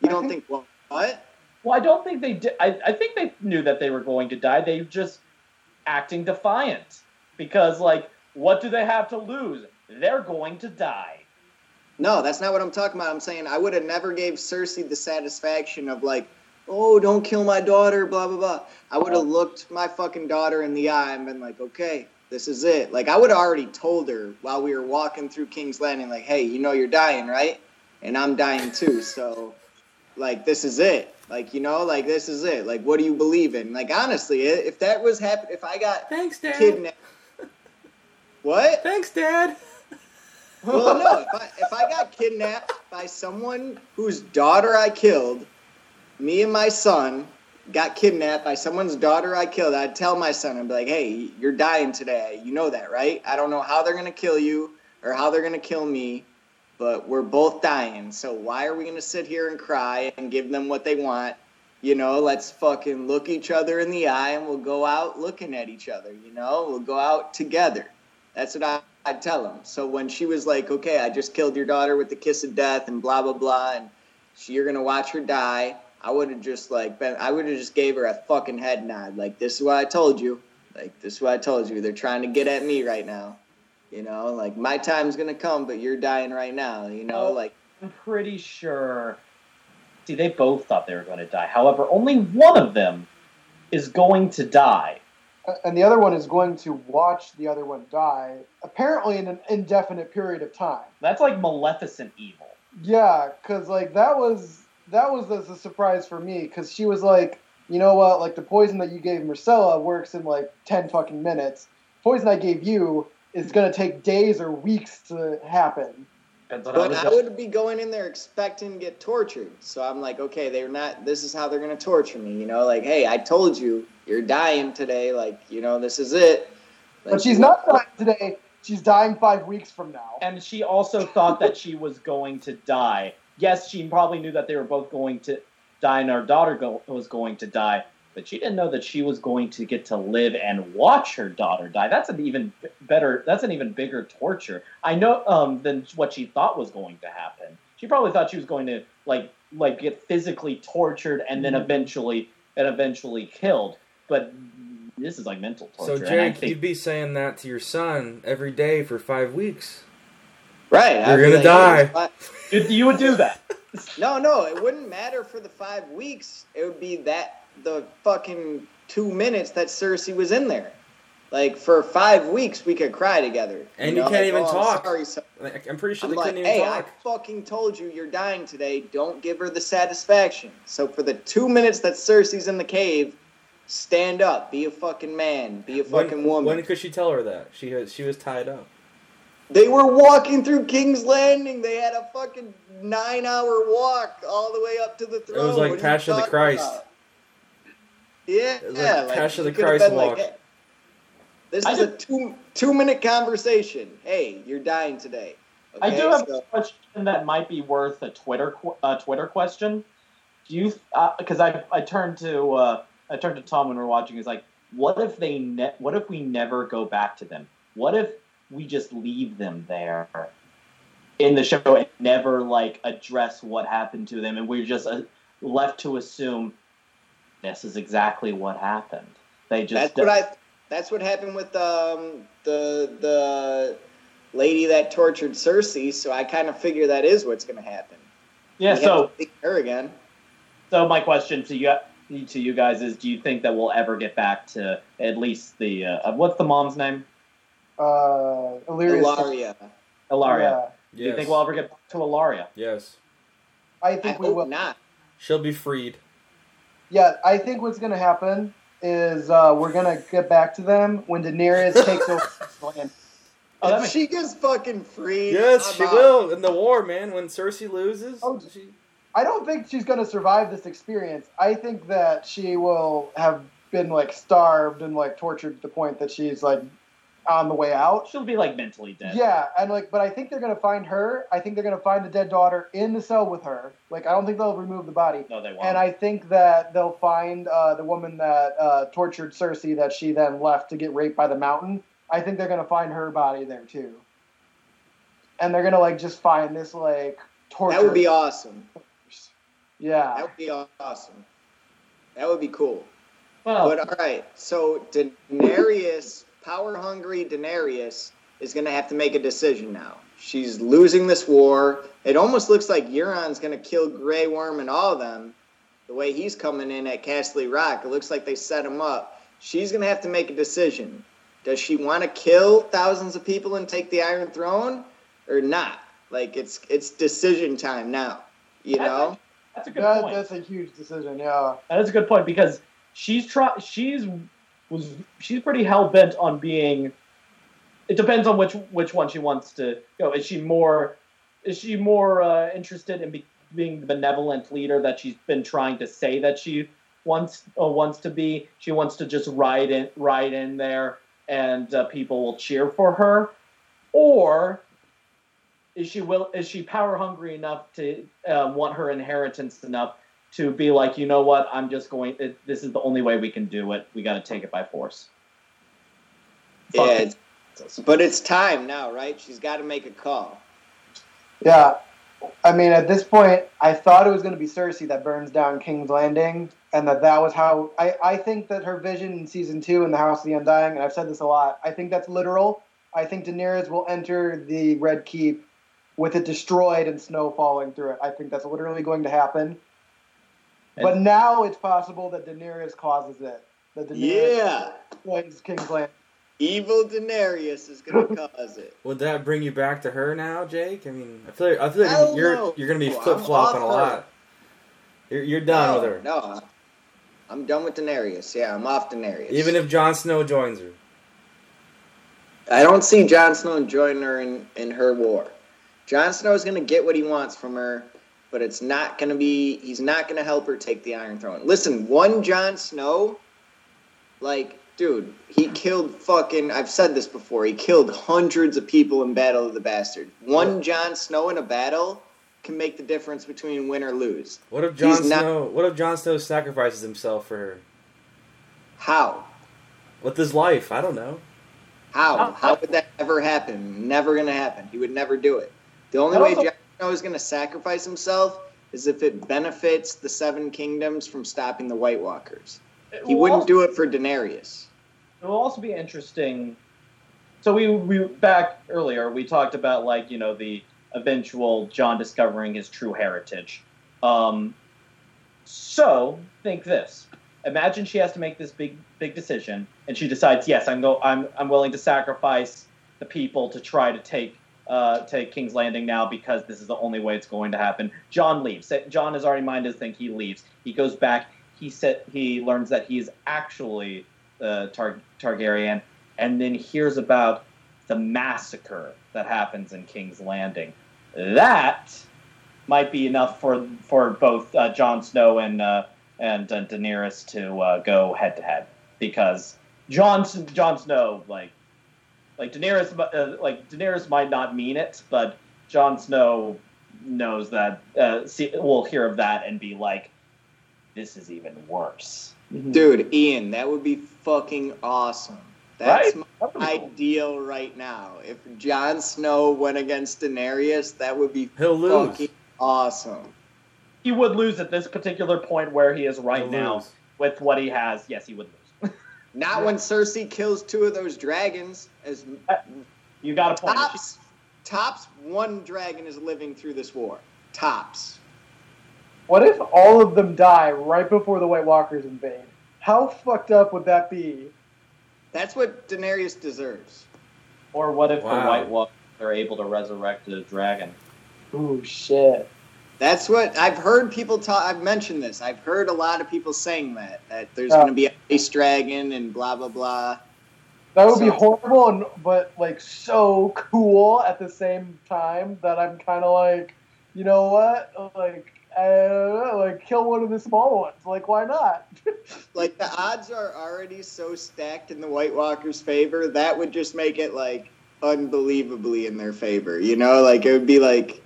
you don't think what? What? Well, I don't think they did. I, I think they knew that they were going to die. They just acting defiant because, like, what do they have to lose? They're going to die. No, that's not what I'm talking about. I'm saying I would have never gave Cersei the satisfaction of like, oh, don't kill my daughter, blah blah blah. I would have looked my fucking daughter in the eye and been like, okay, this is it. Like I would have already told her while we were walking through King's Landing, like, hey, you know you're dying, right? And I'm dying too. So, like, this is it. Like, you know, like this is it. Like, what do you believe in? Like, honestly, if that was happen, if I got Thanks, Dad. kidnapped, what? Thanks, Dad. well, no. If I, if I got kidnapped by someone whose daughter I killed, me and my son got kidnapped by someone's daughter I killed, I'd tell my son, I'd be like, hey, you're dying today. You know that, right? I don't know how they're going to kill you or how they're going to kill me, but we're both dying. So why are we going to sit here and cry and give them what they want? You know, let's fucking look each other in the eye and we'll go out looking at each other, you know? We'll go out together. That's what I, I'd tell them. So when she was like, okay, I just killed your daughter with the kiss of death and blah, blah, blah, and she, you're going to watch her die, I would have just like been, I would have just gave her a fucking head nod. Like, this is what I told you. Like, this is what I told you. They're trying to get at me right now. You know, like my time's going to come, but you're dying right now. You know, Oh. like, I'm pretty sure. See, they both thought they were going to die. However, only one of them is going to die. and the other one is going to watch the other one die, apparently in an indefinite period of time. That's like Maleficent evil. Yeah, because like that was that was the, the surprise for me because she was like, you know what, like the poison that you gave Myrcella works in like ten fucking minutes. Poison I gave you is gonna take days or weeks to happen. Depends but I would be going in there expecting to get tortured. So I'm like, okay, they're not, this is how they're going to torture me. You know, like, hey, I told you, you're dying today. Like, you know, this is it. Like, But she's not dying today. She's dying five weeks from now. and she also thought that she was going to die. Yes, she probably knew that they were both going to die, and our daughter go- was going to die. But she didn't know that she was going to get to live and watch her daughter die. That's an even better. That's an even bigger torture. I know um, than what she thought was going to happen. She probably thought she was going to like like get physically tortured and then Mhm. eventually and eventually killed. But this is like mental torture. So Jake, think- you'd be saying that to your son every day for five weeks. Right. You're I'd gonna like, die. hey, what? you, you would do that. No, no, it wouldn't matter for the five weeks. It would be that the fucking two minutes that Cersei was in there. Like for five weeks, we could cry together. And you know, can't like, even "Oh, I'm talk." Sorry, so- Like, I'm pretty sure I'm they like, couldn't even hey, talk. I fucking told you you're dying today. Don't give her the satisfaction. So for the two minutes that Cersei's in the cave, stand up, be a fucking man, be a fucking when, woman. When could she tell her that she was she was tied up? They were walking through King's Landing. They had a fucking nine-hour walk all the way up to the throne. It was like What Passion of the Christ. about? Yeah, It was like like, Passion of the Christ been like, "Hey, this I is a two two minute conversation. Hey, you're dying today. I do have so- a question that might be worth a Twitter qu- uh, Twitter question. Do you? Because I I turned to uh, I turned to Tom when we are watching. He's like, what if they ne- What if we never go back to them? What if we just leave them there in the show and never like address what happened to them, and we're just uh, left to assume this is exactly what happened. They just That's what I. That's what happened with um, the the lady that tortured Cersei. So I kind of figure that is what's going to happen. yeah. We So her again. So my question to you to you guys is: Do you think that we'll ever get back to at least the uh, what's the mom's name? Uh, Illyria. Ellaria. Ellaria. Yeah. Do you think we'll ever get back to Ellaria? Yes. I I think we hope will. not. She'll be freed. Yeah, I think what's going to happen is uh, we're going to get back to them when Daenerys takes over. land. Oh, that if makes- she gets fucking free. Yes, I'm she out. will in the war, man. When Cersei loses, Oh, she, I don't think she's going to survive this experience. I think that she will have been like starved and like tortured to the point that she's like on the way out. She'll be like mentally dead. Yeah, and like, but I think they're gonna find her. I think they're gonna find the dead daughter in the cell with her. Like, I don't think they'll remove the body. No, they won't. And I think that they'll find uh, the woman that uh, tortured Cersei that she then left to get raped by the mountain. I think they're gonna find her body there too. And they're gonna like just find this like torture. That would be awesome. yeah. That would be awesome. That would be cool. well, But all right, so Daenerys, power hungry Daenerys, is going to have to make a decision now. She's losing this war. It almost looks like Euron's going to kill Grey Worm and all of them. The way he's coming in at Casterly Rock, it looks like they set him up. She's going to have to make a decision. Does she want to kill thousands of people and take the Iron Throne, or not? Like it's it's decision time now. You That's know. that's a good That, point. that's a huge decision. Yeah. That is a good point because she's try she's was she's pretty hell bent on being. It depends on which which one she wants to go. Is she more is she more uh, interested in be, being the benevolent leader that she's been trying to say that she wants uh, wants to be? She wants to just ride in ride in there and uh, people will cheer for her, or is she will is she power hungry enough to uh, want her inheritance enough to be like, you know what, I'm just going. It, this is the only way we can do it. We got to take it by force. Yeah, Fuck it's- but it's time now, right? She's got to make a call. Yeah. I mean, at this point, I thought it was going to be Cersei that burns down King's Landing, and that that was how. I, I think that her vision in season two in the House of the Undying, and I've said this a lot, I think that's literal. I think Daenerys will enter the Red Keep with it destroyed and snow falling through it. I think that's literally going to happen. But now it's possible that Daenerys causes it. That Daenerys Yeah, destroys King's Landing. evil Daenerys is going to cause it. would that bring you back to her now, Jake? I mean, I feel like, I feel like Hell you're no. you're gonna be flip flopping a lot. You're you're done no, with her, No, I'm done with Daenerys. Yeah, I'm off Daenerys. even if Jon Snow joins her. I don't see Jon Snow joining her in, in her war. Jon Snow is going to get what he wants from her, but it's not going to be. He's not going to help her take the Iron Throne. Listen, one Jon Snow, like, dude, he killed fucking. I've said this before. He killed hundreds of people in Battle of the Bastard. One Jon Snow in a battle can make the difference between win or lose. What if Jon He's not- Snow? What if Jon Snow sacrifices himself for her How? with his life? I don't know. How? How- How would that ever happen? Never gonna happen. He would never do it. The only way Jon Snow is gonna sacrifice himself is if it benefits the Seven Kingdoms from stopping the White Walkers. He wouldn't also- do it for Daenerys. It will also be interesting. So we we back earlier we talked about like you know the eventual Jon discovering his true heritage. Um, so think this: imagine she has to make this big big decision, and she decides, yes, I'm go I'm I'm willing to sacrifice the people to try to take uh, take King's Landing now because this is the only way it's going to happen. Jon leaves. Jon has already minded his thing. He leaves. He goes back. He said he learns that he's actually uh, Tar- Targaryen, and then hears about the massacre that happens in King's Landing. That might be enough for for both uh, Jon Snow and uh, and uh, Daenerys to uh, go head to head because Jon Jon Snow like like Daenerys uh, like Daenerys might not mean it, but Jon Snow knows that uh, see, will hear of that and be like, this is even worse. Dude, Ian, that would be fucking awesome. That's Right? my That would be cool. ideal right now. If Jon Snow went against Daenerys, that would be He'll lose. awesome. He would lose at this particular point where he is right He'll now lose. with what he has. Yes, he would lose. Not when Cersei kills two of those dragons. As You got a point. tops, tops, one dragon is living through this war. Tops. What if all of them die right before the White Walkers invade? How fucked up would that be? That's what Daenerys deserves. Or what if the White Walkers are able to resurrect a dragon? Ooh, shit. That's what I've heard people talk. I've mentioned this. I've heard a lot of people saying that that there's Yeah. going to be a ice dragon and blah blah blah. That would be horrible, and but like so cool at the same time that I'm kind of like, you know what? Like, I know, like kill one of the small ones. Like, why not? Like the odds are already so stacked in the White Walkers' favor. That would just make it like unbelievably in their favor. You know, like it would be like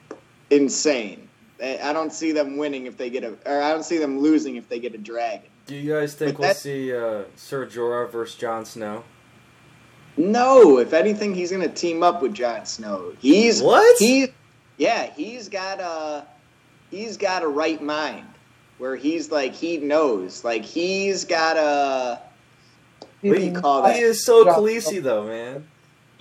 insane. I I don't see them winning if they get a, or I don't see them losing if they get a dragon. Do you guys think But we'll that- see uh, Sir Jorah versus Jon Snow? No, if anything, he's gonna team up with Jon Snow. He's What? He, yeah, he's got a he's got a right mind where he's like he knows, like he's got a what do you call that? He is so Jon- Khaleesi though, man.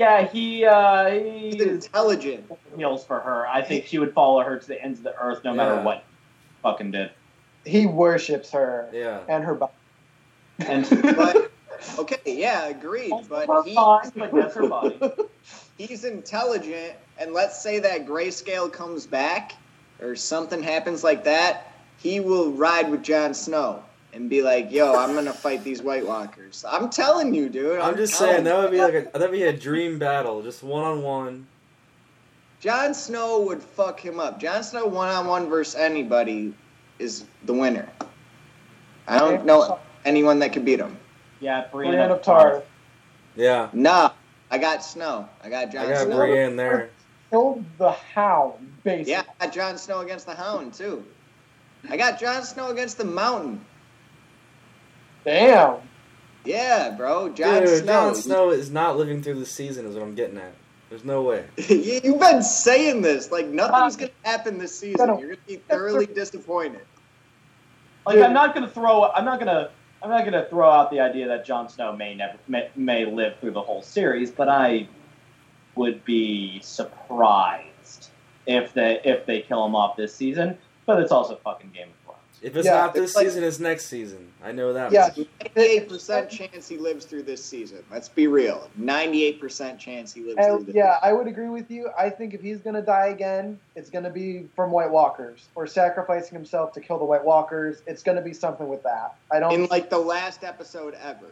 Yeah, he uh, he He's intelligent. heals for her. I think she would follow her to the ends of the earth no matter Yeah. what fucking did. He worships her Yeah. and her body. And But okay, yeah, agreed. But her he, mind, but yes, her body. he's intelligent, and let's say that grayscale comes back or something happens like that, he will ride with Jon Snow and be like, "Yo, I'm gonna fight these White Walkers." I'm telling you, dude. I'm just telling saying that would be like a that'd be a dream battle, just one on one. Jon Snow would fuck him up. Jon Snow one on one versus anybody is the winner. I don't know anyone that could beat him. Yeah, Brienne Brienne of Tarth Yeah, Nah, I got Snow. I got Jon I got Snow. Brienne there. killed the Hound, basically. Yeah, I got Jon Snow against the Hound too. I got Jon Snow against the Mountain. Damn. Yeah, bro. Jon Dude, Snow. Jon Snow is not living through the season, is what I'm getting at. There's no way. You- You've been saying this like nothing's gonna happen this season. You're gonna be thoroughly disappointed. Like I'm not gonna throw. I'm not gonna. I'm not gonna throw out the idea that Jon Snow may never may, may live through the whole series, but I would be surprised if they if they kill him off this season. But it's also fucking Game of Thrones. If it's Yeah, not this it's like- season, it's next season. I know that. Yeah. much. Ninety-eight percent chance he lives through this season. Let's be real. Ninety-eight percent chance he lives through this. yeah, I would agree with you. I think if he's gonna die again, it's gonna be from White Walkers or sacrificing himself to kill the White Walkers. It's gonna be something with that. I don't. in like the last episode ever.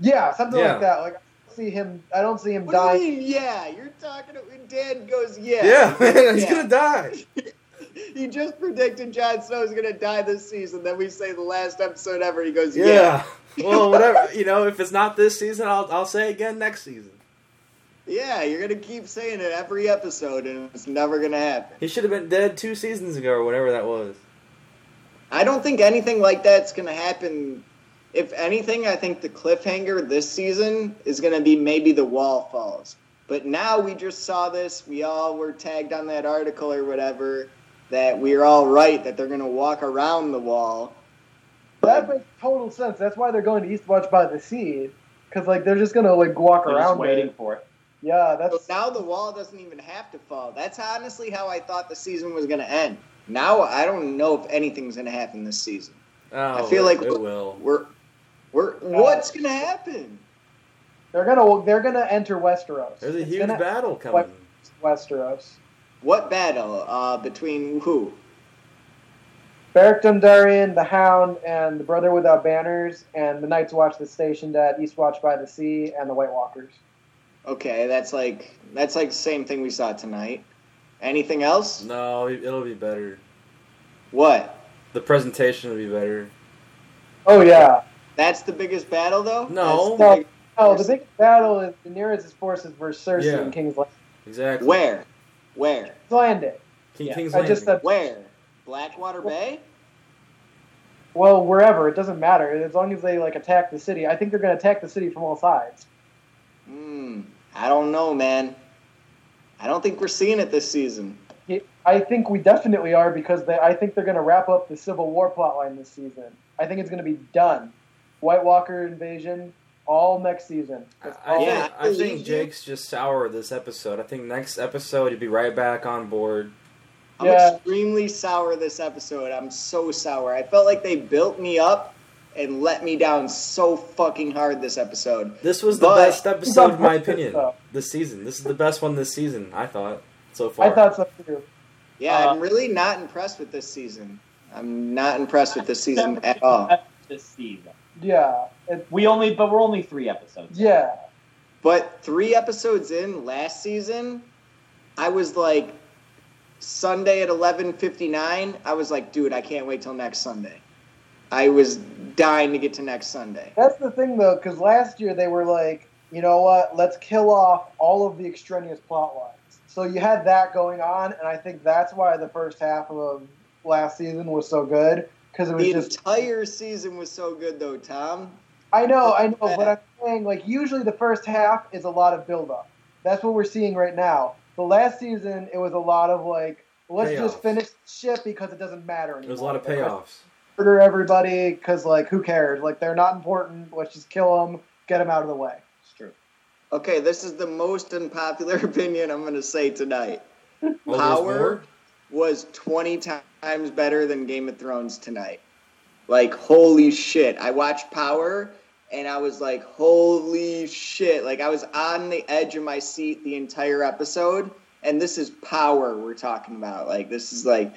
yeah, something Yeah. like that. Like see him. I don't see him What do dying. you mean? Yeah, you're talking. To, Dan goes, yeah. Yeah, man, he's Yeah. gonna die. He just predicted Jon Snow's gonna die this season. Then we say the last episode ever. He goes, Yeah. yeah, well, whatever. You know, if it's not this season, I'll I'll say again next season. yeah. You're gonna keep saying it every episode, and it's never gonna happen. He should have been dead two seasons ago or whatever that was. I don't think anything like that's gonna happen. If anything, I think the cliffhanger this season is gonna be maybe the wall falls. But now we just saw this. We all were tagged on that article or whatever that we're all right that they're gonna walk around the wall. That makes total sense. That's why they're going to Eastwatch by the Sea, because like they're just gonna like walk They're just around waiting it. for it. Yeah, So that's now the wall doesn't even have to fall. That's honestly how I thought the season was gonna end. Now I don't know if anything's gonna happen this season. Oh, I feel like- it will. We're we're what's gonna happen? they're gonna they're gonna enter Westeros. There's a It's huge battle coming. Westeros. What battle? Uh, between who? Beric Dondarrion, the Hound, and the Brother Without Banners, and the Night's Watch that's stationed at Eastwatch by the Sea, and the White Walkers. Okay, that's like that's like the same thing we saw tonight. Anything else? No, it'll be better. What? The presentation will be better. Oh yeah. That's the biggest battle, though. No. That's the big- Oh, the big battle is Daenerys' forces versus Cersei Yeah. in King's Landing. Exactly. Where? Where? Landing. King, Yeah. King's I just said, Where? Blackwater Bay? well, wherever it doesn't matter as long as they like attack the city. I think they're going to attack the city from all sides. Hmm. I don't know, man. I don't think we're seeing it this season. I think we definitely are because they, I think they're going to wrap up the Civil War plotline this season. I think it's going to be done. White Walker invasion all next season. That's I, I Yeah, think, I I think. Jake's just sour this episode. I think next episode he'd be right back on board. I'm Yeah. extremely sour this episode. I'm so sour. I felt like they built me up and let me down so fucking hard this episode. This was the But- best episode, in my opinion, though. this season. This is the best one this season. I thought so far. I thought so too. Yeah, Uh, I'm really not impressed with this season. I'm not impressed with this season at all. This season. Yeah, it, We only, but we're only three episodes. yeah. But three episodes in last season, I was like Sunday at 11:59. I was like, dude, I can't wait till next Sunday. I was dying to get to next Sunday. That's the thing though, because last year they were like, you know what? Let's kill off all of the extraneous plot lines. So you had that going on, and I think that's why the first half of last season was so good because it was The just. entire season was so good, though, Tom. I know, I know, but I'm saying like usually the first half is a lot of build up. That's what we're seeing right now. The last season it was a lot of like, let's just finish shit because it doesn't matter anymore. There was a lot of payoffs. Murder everybody because like who cares? Like they're not important. Let's just kill them, get them out of the way. It's true. Okay, this is the most unpopular opinion I'm going to say tonight. Oh, Power was 20 times better than Game of Thrones tonight. Like, holy shit. I watched Power and I was like, holy shit. Like, I was on the edge of my seat the entire episode. And this is Power we're talking about. Like, this is like,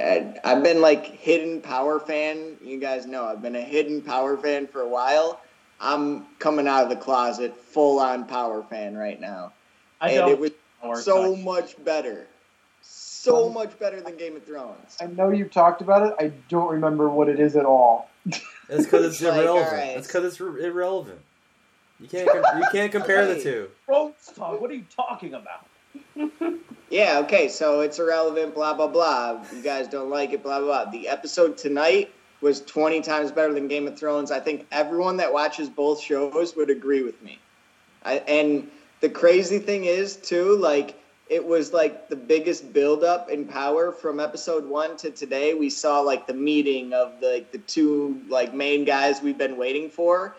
I- I've been like hidden Power fan. You guys know I've been a hidden Power fan for a while. I'm coming out of the closet full on Power fan right now. I and it was so much better. So Um, much better than Game of Thrones. I know you've talked about it. I don't remember what it is at all. It's because it's Like, irrelevant. alright. It's because it's ir- irrelevant. You can't com- you can't compare the two. Thrones talk. What are you talking about? Yeah, okay, so it's irrelevant, blah, blah, blah. You guys don't like it, blah, blah, blah. The episode tonight was 20 times better than Game of Thrones. I think everyone that watches both shows would agree with me. I, and the crazy thing is, too, like, it was like the biggest buildup in power from episode one to today. We saw like the meeting of the like, the two like main guys we've been waiting for,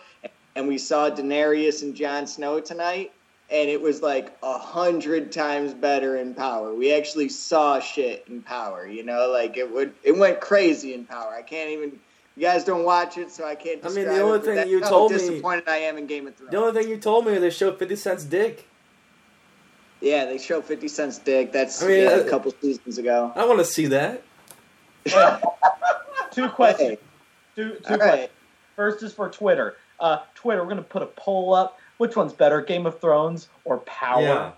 and we saw Daenerys and Jon Snow tonight, and it was like a hundred times better in power. We actually saw shit in power, you know, like it would it went crazy in power. I can't even. You guys don't watch it, so I can't. I mean, the only it, thing you how told me- disappointed I am in Game of Thrones. The only thing you told me they showed Fifty Cent's dick. Yeah, they show Fifty Cent's dick. That's I mean, yeah, uh, a couple seasons ago. I want to see that. Two questions. Hey, Two, two questions. right. First is for Twitter. Uh, Twitter, we're gonna put a poll up. Which one's better, Game of Thrones or Power? Yeah,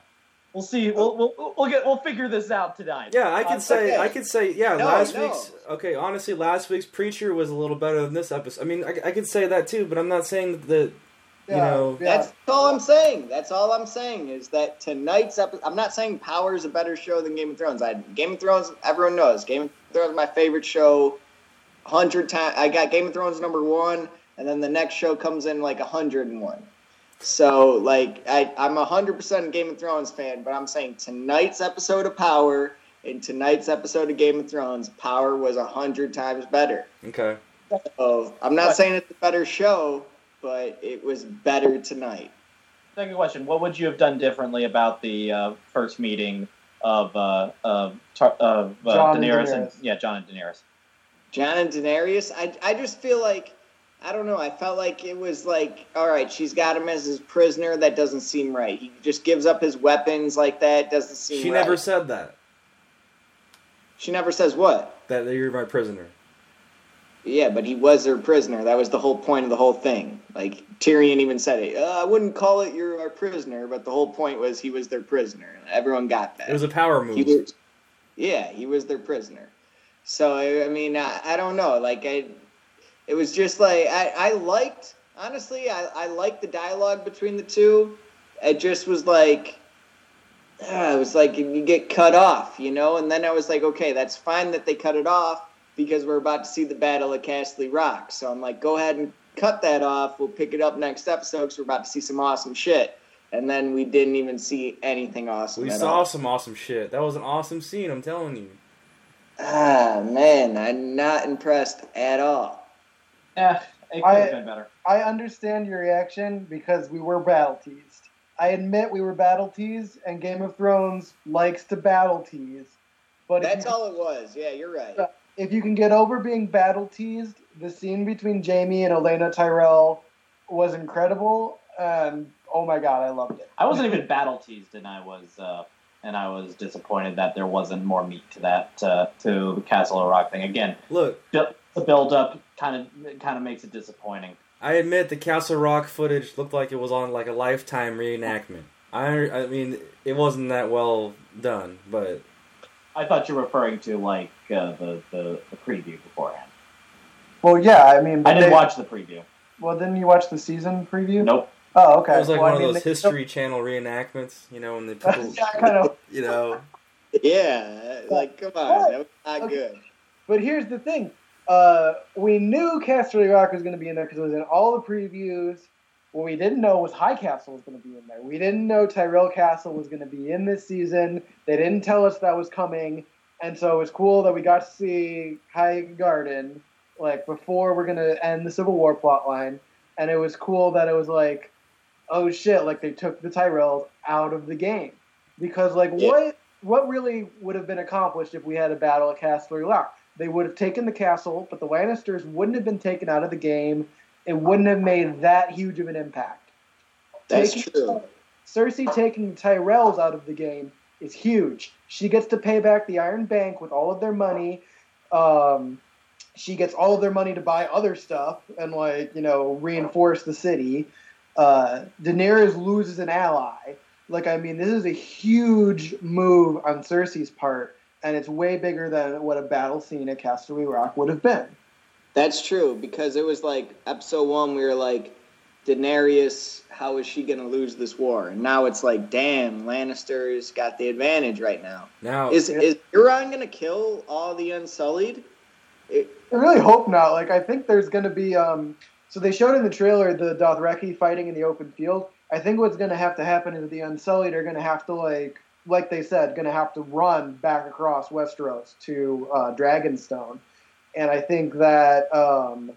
We'll see. We'll, we'll we'll get we'll figure this out tonight. yeah. I could Uh, say okay. I could say yeah. No, last no. week's okay. Honestly, last week's preacher was a little better than this episode. I mean, I, I could say that too, but I'm not saying that. The, you know, yeah. That's all I'm saying. That's all I'm saying is that tonight's episode. I'm not saying Power is a better show than Game of Thrones. I Game of Thrones. Everyone knows Game of Thrones is my favorite show. Hundred times. I got Game of Thrones number one, and then the next show comes in like hundred and one. So like I, I'm a hundred percent Game of Thrones fan, but I'm saying tonight's episode of Power and tonight's episode of Game of Thrones, Power was a hundred times better. okay. So I'm not saying it's a better show, but it was better tonight. Second question: What would you have done differently about the uh, first meeting of uh, of, Tar- of uh, Jon and Daenerys and, yeah, Jon and Daenerys? Jon and Daenerys, I, I just feel like, I don't know, I felt like it was like, all right, she's got him as his prisoner. That doesn't seem right. He just gives up his weapons like that. Doesn't seem She right. never said that. She never says what? That you're my prisoner. Yeah, but he was their prisoner. That was the whole point of the whole thing. Like Tyrion even said it. Uh, I wouldn't call it you're our prisoner, but the whole point was he was their prisoner. Everyone got that. It was a power move. He was, yeah, he was their prisoner. So I, I mean, I, I don't know. Like I, it was just like I, I liked honestly. I, I liked the dialogue between the two. It just was like. ah, it was like you get cut off, you know, and then I was like, okay, that's fine that they cut it off because we're about to see the battle of Casterly Rock. So I'm like, go ahead and cut that off. We'll pick it up next episode because we're about to see some awesome shit. And then we didn't even see anything awesome. we at saw all. some awesome shit. That was an awesome scene. I'm telling you. Ah, man, I'm not impressed at all. Yeah, it could I- have been better. I understand your reaction because we were battle teased. I admit we were battle teased, and Game of Thrones likes to battle tease. But That's you, all it was. Yeah, you're right. If you can get over being battle teased, the scene between Jaime and Olenna Tyrell was incredible, and oh my god, I loved it. I wasn't even battle teased, and I was uh, and I was disappointed that there wasn't more meat to that uh, to the Casterly Rock thing. Again, Look, bu- the build up kind of kind of makes it disappointing. I admit the Casterly Rock footage looked like it was on like a lifetime reenactment. I I mean, it wasn't that well done, but I thought you were referring to like uh, the, the the preview beforehand. Well, yeah, I mean, but I didn't they- watch the preview. Well, didn't you watch the season preview? Nope. Oh, okay. it was like Well, I one mean, of those they- History Channel reenactments, you know, and the people, yeah, kind of. you know, Yeah, like come on, that was not Okay. good. But here's the thing: uh, we knew Casterly Rock was going to be in there because it was in all the previews. What we didn't know was High Castle was going to be in there. We didn't know Tyrell Castle was going to be in this season. They didn't tell us that was coming, and so it was cool that we got to see Highgarden like before we're going to end the Civil War plotline. And it was cool that it was like, oh shit, like they took the Tyrells out of the game because like Yeah. what what really would have been accomplished if we had a battle at Casterly Rock? They would have taken the castle, but the Lannisters wouldn't have been taken out of the game. It wouldn't have made that huge of an impact. That's Taking- true. Cersei taking Tyrells out of the game is huge. She gets to pay back the Iron Bank with all of their money. Um, she gets all of their money to buy other stuff and like you know reinforce the city. Uh, Daenerys loses an ally. Like I mean, this is a huge move on Cersei's part, and it's way bigger than what a battle scene at Casterly Rock would have been. That's true because it was like episode one. We were like, Daenerys, how is she gonna lose this war? And now it's like, damn, Lannisters got the advantage right now. now Is Yeah. is Euron gonna kill all the Unsullied? It, I really hope not. Like, I think there's going to be. Um, so they showed in the trailer the Dothraki fighting in the open field. I think what's going to have to happen is the Unsullied are going to have to like, like they said, going to have to run back across Westeros to uh, Dragonstone, and I think that um,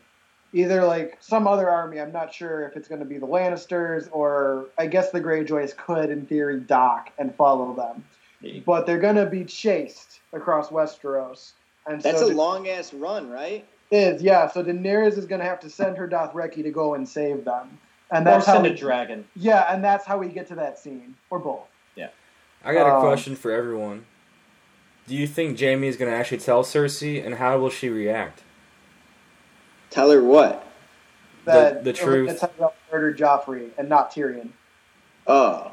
either like some other army. I'm not sure if it's going to be the Lannisters or I guess the Greyjoys could, in theory, dock and follow them, but they're going to be chased across Westeros. And that's so a the- long ass run, right? is yeah. So Daenerys is going to have to send her Dothraki to go and save them, and Or that's how send a dragon. yeah, and that's how we get to that scene, or both. Yeah. I got a um, question for everyone. Do you think Jaime is going to actually tell Cersei, and how will she react? Tell her what? That the truth. Olenna Tyrell murdered Joffrey and not Tyrion. Oh,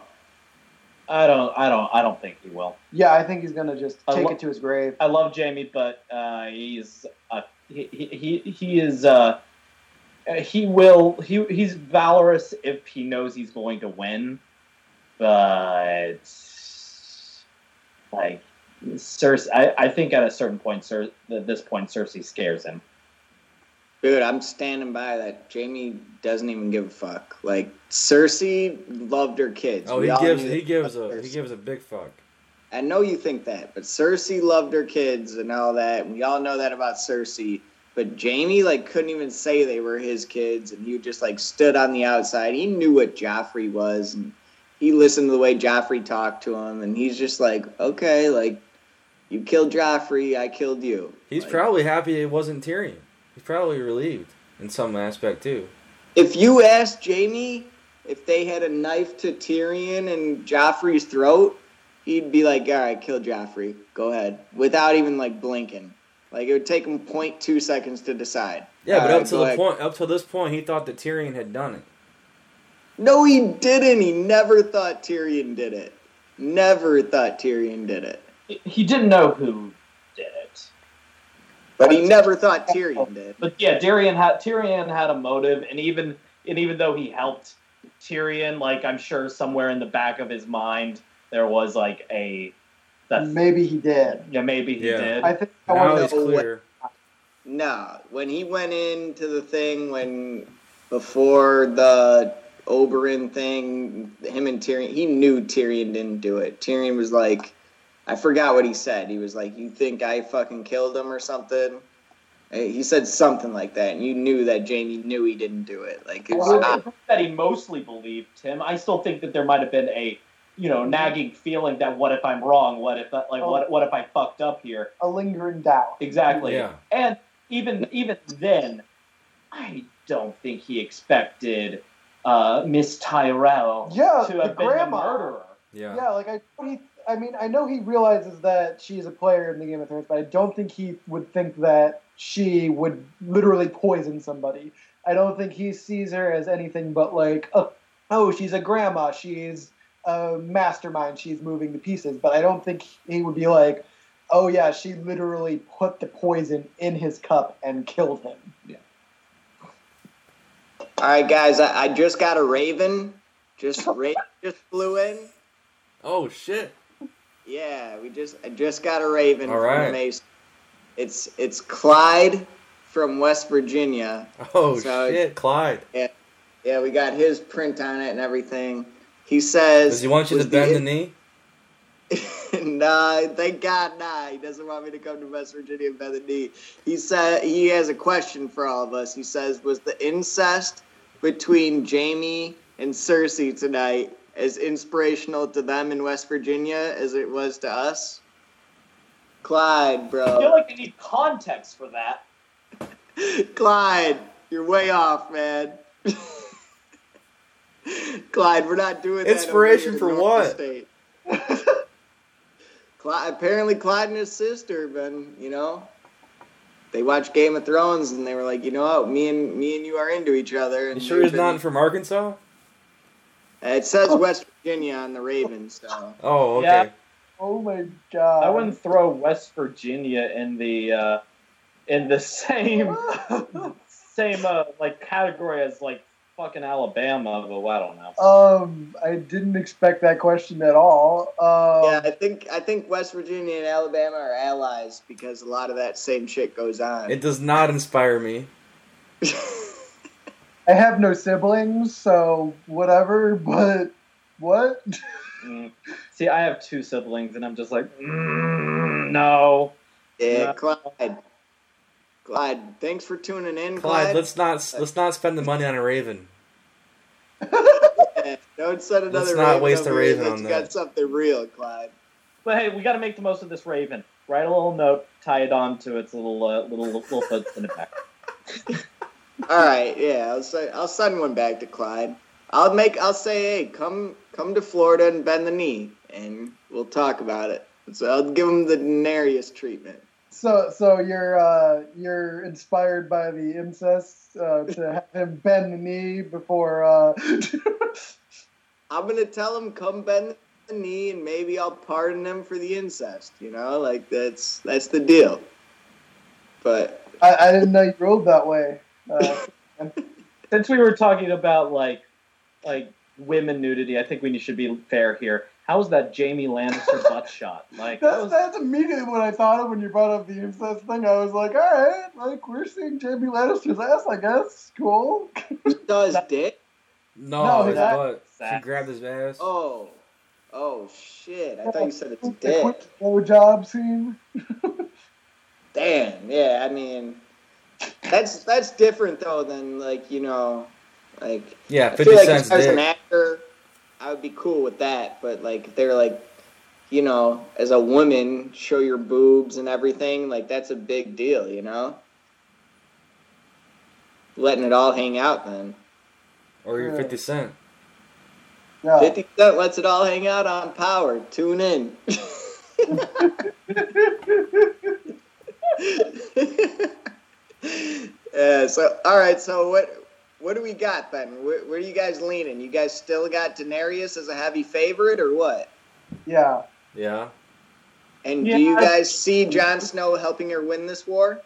I don't. I don't. I don't think he will. Yeah, I think he's going to just take lo- it to his grave. I love Jaime, but uh, he's uh, he, he he he is uh, uh, he will he he's valorous if he knows he's going to win, but like Cersei, I, I think at a certain point, Cer- at this point, Cersei scares him. Dude, I'm standing by that. Jaime doesn't even give a fuck. Like Cersei loved her kids. Oh, We he gives he gives a he gives a big fuck. I know you think that, but Cersei loved her kids and all that. We all know that about Cersei. But Jaime like couldn't even say they were his kids, and he just like stood on the outside. He knew what Joffrey was, and he listened to the way Joffrey talked to him, and he's just like, okay, like you killed Joffrey, I killed you. He's Like, probably happy it wasn't Tyrion. He's probably relieved in some aspect too. If you asked Jaime if they had a knife to Tyrion and Joffrey's throat, he'd be like, "All right, kill Joffrey. Go ahead," without even like blinking. Like it would take him 0.2 seconds to decide. Yeah, but Uh, up to the ahead. point, up to this point, he thought that Tyrion had done it. No, he didn't. He never thought Tyrion did it. Never thought Tyrion did it. He didn't know who did it. But he never thought Tyrion did. But yeah, Tyrion had Tyrion had a motive, and even and even though he helped Tyrion, like I'm sure somewhere in the back of his mind there was like a that Maybe he did. yeah maybe he Yeah. did. I think I Now want it's know what- clear. No, when he went into the thing when before the Oberyn thing, him and Tyrion, he knew Tyrion didn't do it. Tyrion was like, I forgot what he said. He was like, "You think I fucking killed him or something?" Eh, He said something like that, and you knew that Jaime knew he didn't do it. Like it Well, not, that he mostly believed him. I still think that there might have been a you know nagging feeling that what if I'm wrong? What if like what what if I fucked up here? a lingering doubt. Exactly. Yeah. And even even then, I don't think he expected uh, Miss Tyrell Yeah, to the have been grandma. the murderer. Yeah. Yeah, like I, he, I mean, I know he realizes that she is a player in the Game of Thrones, but I don't think he would think that she would literally poison somebody. I don't think he sees her as anything but like, oh, oh she's a grandma, she's a mastermind, she's moving the pieces. But I don't think he would be like, oh yeah, she literally put the poison in his cup and killed him. Yeah. all right, guys. I, I just got a Raven. Just Raven just flew in. Oh shit. Yeah, we just I just got a Raven All from. Mason. It's it's Clyde from West Virginia. Oh So- shit, Clyde. Yeah, yeah, we got his print on it and everything. He says. Does he want you to bend the knee? nah, thank God, nah. He doesn't want me to come to West Virginia and bend the knee. He said he has a question for all of us. He says, "Was the incest between Jaime and Cersei tonight as inspirational to them in West Virginia as it was to us?" Clyde, bro. I feel like I need context for that. Clyde, you're way off, man. Clyde, we're not doing that. over Inspiration here for North what? State. Clyde, apparently, Clyde and his sister been, you know, they watched Game of Thrones and they were like, you know what, me and me and you are into each other. You sure they've he's been- not from Arkansas? It says West Virginia on the Ravens, so Oh, okay. Yeah. Oh my god! I wouldn't throw West Virginia in the uh, in the same same uh, like category as like fucking Alabama, but I don't know. Um, I didn't expect that question at all. Um, yeah, I think I think West Virginia and Alabama are allies because a lot of that same shit goes on. It does not inspire me. I have no siblings, so whatever. But what? Mm. See, I have two siblings, and I'm just like, mm, no. yeah, Yeah. Clyde. Clyde, thanks for tuning in, Clyde, Clyde. let's not let's not spend the money on a Raven. Yeah, Don't send another Let's not Raven waste over a Raven that's on got that. something real, Clyde. But hey, we got to make the most of this Raven. Write a little note, tie it on to its little uh, little little foot in the back. All right, yeah, I'll say I'll send one back to Clyde. I'll make I'll say, hey, come come to Florida and bend the knee, and we'll talk about it. So I'll give him the Daenerys treatment. So, so you're uh, you're inspired by the incest uh, to have him bend the knee before. Uh... I'm gonna tell him come bend the knee, and maybe I'll pardon him for the incest. You know, like that's that's the deal. But I, I didn't know you rolled that way. Uh, Since we were talking about like like women nudity, I think we should be fair here. How was that Jaime Lannister butt shot? Like that that's was that's immediately what I thought of when you brought up the incest thing. I was like, all right, like we're seeing Jaime Lannister's ass. I guess cool. he saw his dick. No, No, his that- butt. She grabbed his ass. Oh, oh shit! I thought you said it's The dick. quick blowjob scene. Damn. Yeah. I mean, that's that's different though than like you know, like Yeah, I fifty feel like cents as an actor, I would be cool with that. But like, if they're like, you know, as a woman, show your boobs and everything. Like, that's a big deal, you know. Letting it all hang out, then. Or your fifty cent. Yeah. Fifty Cent lets it all hang out on Power. Tune in. uh, so all right, so what what do we got then? Where, where are you guys leaning? You guys still got Daenerys as a heavy favorite or what? Yeah. Yeah. And Yeah. do you guys see Jon Snow helping her win this war?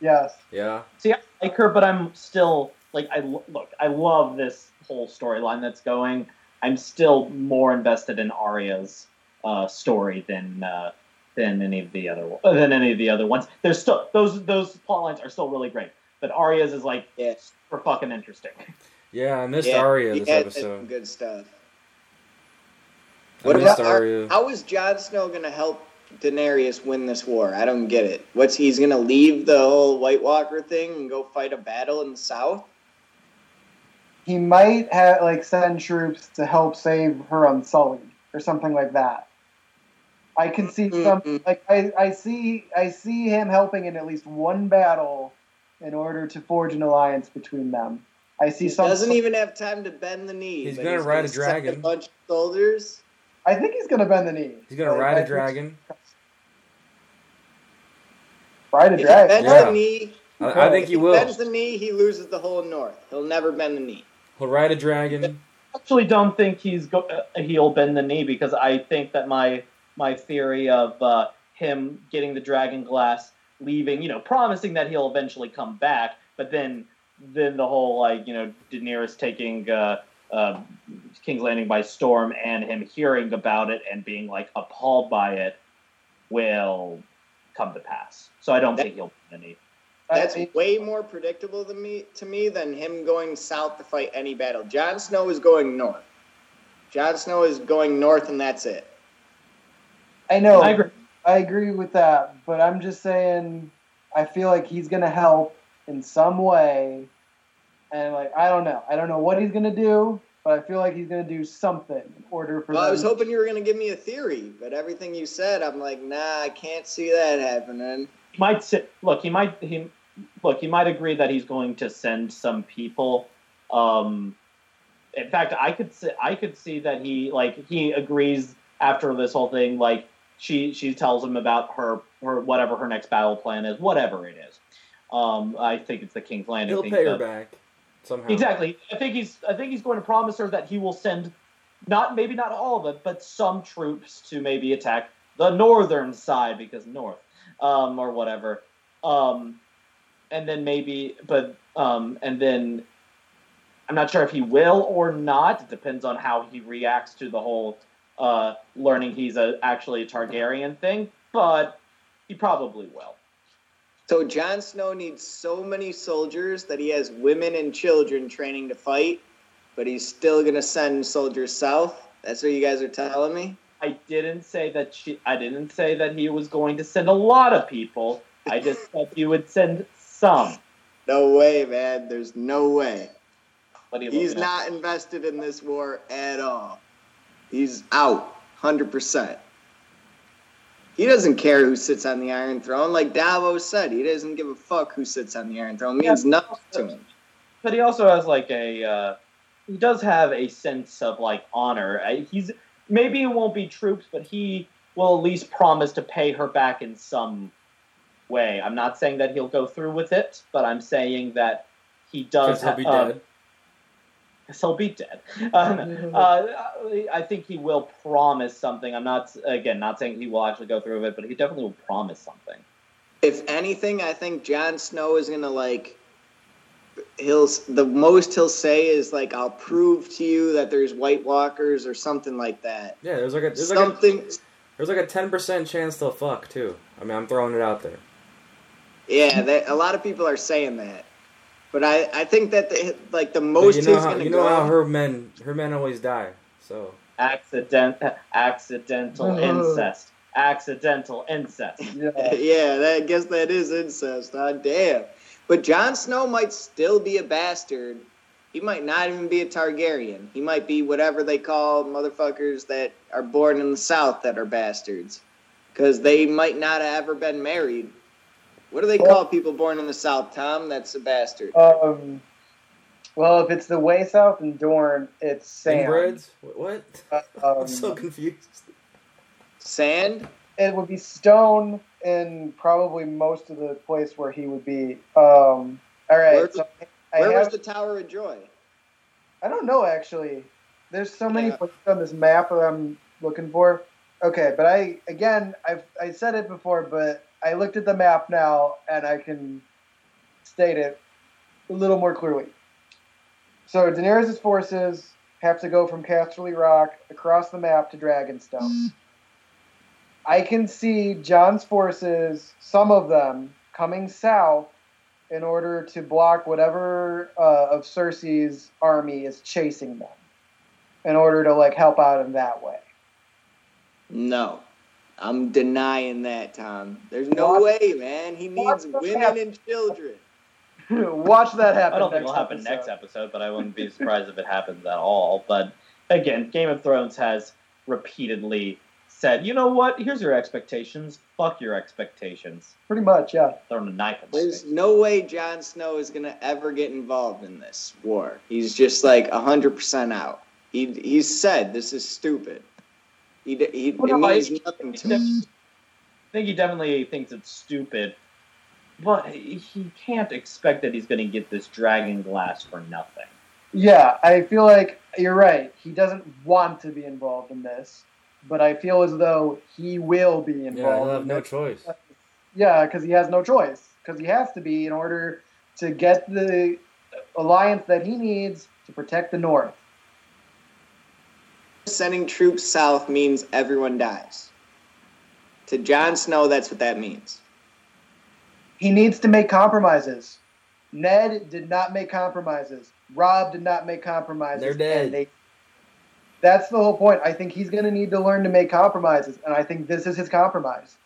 Yes. Yeah. See, I like her, but I'm still like I look. I love this whole storyline that's going. I'm still more invested in Arya's uh, story than uh, than any of the other than any of the other ones. There's still those those plot lines are still really great, but Arya's is like Yeah. super fucking interesting. Yeah, I missed Yeah, Arya he this some episode. good stuff. I What missed about Arya. how is Jon Snow going to help Daenerys win this war? I don't get it. What's he's going to leave the whole White Walker thing and go fight a battle in the South? He might have like send troops to help save her Unsullied or something like that. I can see some Mhm. like I, I see I see him helping in at least one battle in order to forge an alliance between them. I see He some. doesn't even have time to bend the knee. He's gonna ride a send dragon. A bunch of soldiers. I think he's gonna bend the knee. He's gonna Like, ride I a dragon. Ride a If dragon. bends Yeah. the knee, I, I think he he will. bends the knee, he loses the whole North. He'll never bend the knee. He'll ride a dragon. actually don't think he's go- uh, he'll bend the knee because I think that my my theory of uh, him getting the dragon glass, leaving, you know, promising that he'll eventually come back, but then then the whole like you know Daenerys taking uh, uh, King's Landing by storm and him hearing about it and being like appalled by it will come to pass. So I don't think he'll bend the knee. That's I- way more predictable than me to me than him going south to fight any battle. Jon Snow is going north. Jon Snow is going north, and that's it. I know. I agree. I agree with that, but I'm just saying I feel like he's gonna help in some way, and like I don't know, I don't know what he's gonna do, but I feel like he's gonna do something in order for. Well, I was hoping you were going to give me a theory, but everything you said, I'm like, nah, I can't see that happening. he might sit, look he might he look he might agree that he's going to send some people um in fact i could see i could see that he like he agrees after this whole thing like she she tells him about her her whatever her next battle plan is whatever it is um i think it's the king's landing He'll pay her back somehow. Exactly. I think he's I think he's going to promise her that he will send not maybe not all of it, but some troops to maybe attack the northern side because north um, or whatever. Um, and then maybe, but um, and then I'm not sure if he will or not. It depends on how he reacts to the whole uh, learning he's a, actually a Targaryen thing. But he probably will. So Jon Snow needs so many soldiers that he has women and children training to fight, but he's still going to send soldiers south. That's what you guys are telling me. I didn't say that she. I didn't say that he was going to send a lot of people. I just said he would send some. No way, man. There's no way. What do you He's not invested in this war at all. He's out, hundred percent. He doesn't care who sits on the Iron Throne. Like Davos said, he doesn't give a fuck who sits on the Iron Throne. It means Yeah. nothing to him. But he also has like a. Uh, he does have a sense of like honor. He's maybe it won't be troops, but he will at least promise to pay her back in some way. I'm not saying that he'll go through with it, but I'm saying that he does. Because he'll be uh, dead. he'll be dead. Uh, uh, I think he will promise something. I'm not again not saying he will actually go through with it, but he definitely will promise something. If anything, I think Jon Snow is gonna like. He'll the most he'll say is like, "I'll prove to you that there's White Walkers" or something like that. Yeah, there's like a there's like a, Something. there's like a ten percent chance they'll fuck too. I mean, I'm throwing it out there. Yeah, that, a lot of people are saying that, but I, I think that the, like the But most you know he's how gonna you know go. how her men her men always die. So Accident, accidental Ugh. incest, accidental incest. yeah. yeah, that, I guess that is incest. Huh? Damn. But Jon Snow might still be a bastard. He might not even be a Targaryen. He might be whatever they call motherfuckers that are born in the South that are bastards, because they might not have ever been married. What do they call people born in the South, Tom? That's a bastard. Um. Well, if it's the way south and Dorne, it's sand. inbreds? What? what? Um, I'm so confused. Sand. it would be Stone in probably most of the place where he would be. Um, all right, Where- so I Where have, was the Tower of Joy? I don't know actually. There's so many Yeah. places on this map that I'm looking for. Okay, but I again I've I said it before, but I looked at the map now and I can state it a little more clearly. So Daenerys' forces have to go from Casterly Rock across the map to Dragonstone. I can see Jon's forces, some of them, coming south in order to block whatever uh, of Cersei's army is chasing them, in order to like help out in that way. No. I'm denying that, Tom. There's no Watch- way, man. He needs women map. and children. Watch that happen. I don't think it'll happen episode. next episode, but I wouldn't be surprised if it happens at all. But again, Game of Thrones has repeatedly said, you know what? Here's your expectations. Fuck your expectations. Pretty much, yeah. Throwing a knife in his There's face. no way Jon Snow is gonna ever get involved in this war. He's just like hundred percent out. He he's said this is stupid. He he Well, it no, I- means nothing to him. I think he definitely thinks it's stupid, but he he can't expect that he's going to get this dragon glass for nothing. Yeah, I feel like you're right. He doesn't want to be involved in this, but I feel as though he will be Yeah, involved. he'll have in no this. choice. Yeah, because he has no choice. Because he has to be in order to get the alliance that he needs to protect the North. Sending troops south means everyone dies. To Jon Snow, that's what that means. He needs to make compromises. Ned did not make compromises. Robb did not make compromises. They're dead. and they- that's the whole point. I think he's going to need to learn to make compromises, and I think this is his compromise.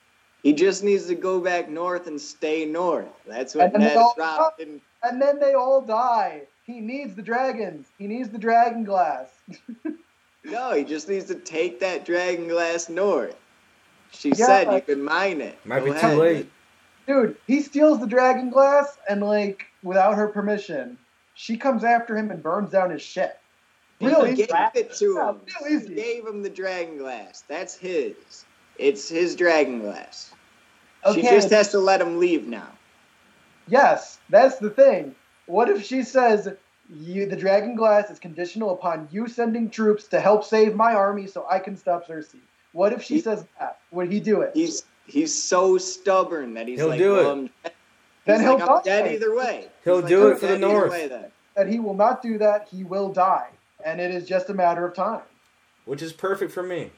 He just needs to go back north and stay north. That's what And Ned all- Robb didn't. And then they all die. He needs the dragons. He needs the dragon glass. No, he just needs to take that dragon glass north. She Yeah, said you but- could mine it. Might Go be too late. Dude, he steals the dragon glass, and like without her permission, she comes after him and burns down his shit. Really? He gave it to him. real He gave him the dragon glass. That's his. It's his dragon glass. Okay. She just has to let him leave now. Yes, that's the thing. What if she says, "You, the dragon glass is conditional upon you sending troops to help save my army, so I can stop Cersei"? What if she He- says that? Would he do it? He's he's so stubborn that he's He'll like, do well, it. I'm, then he's he'll like, I'm die. dead either way. He'll He's do "I'm it for the North." way then. that he will not do that. He will die, and it is just a matter of time. Which is perfect for me.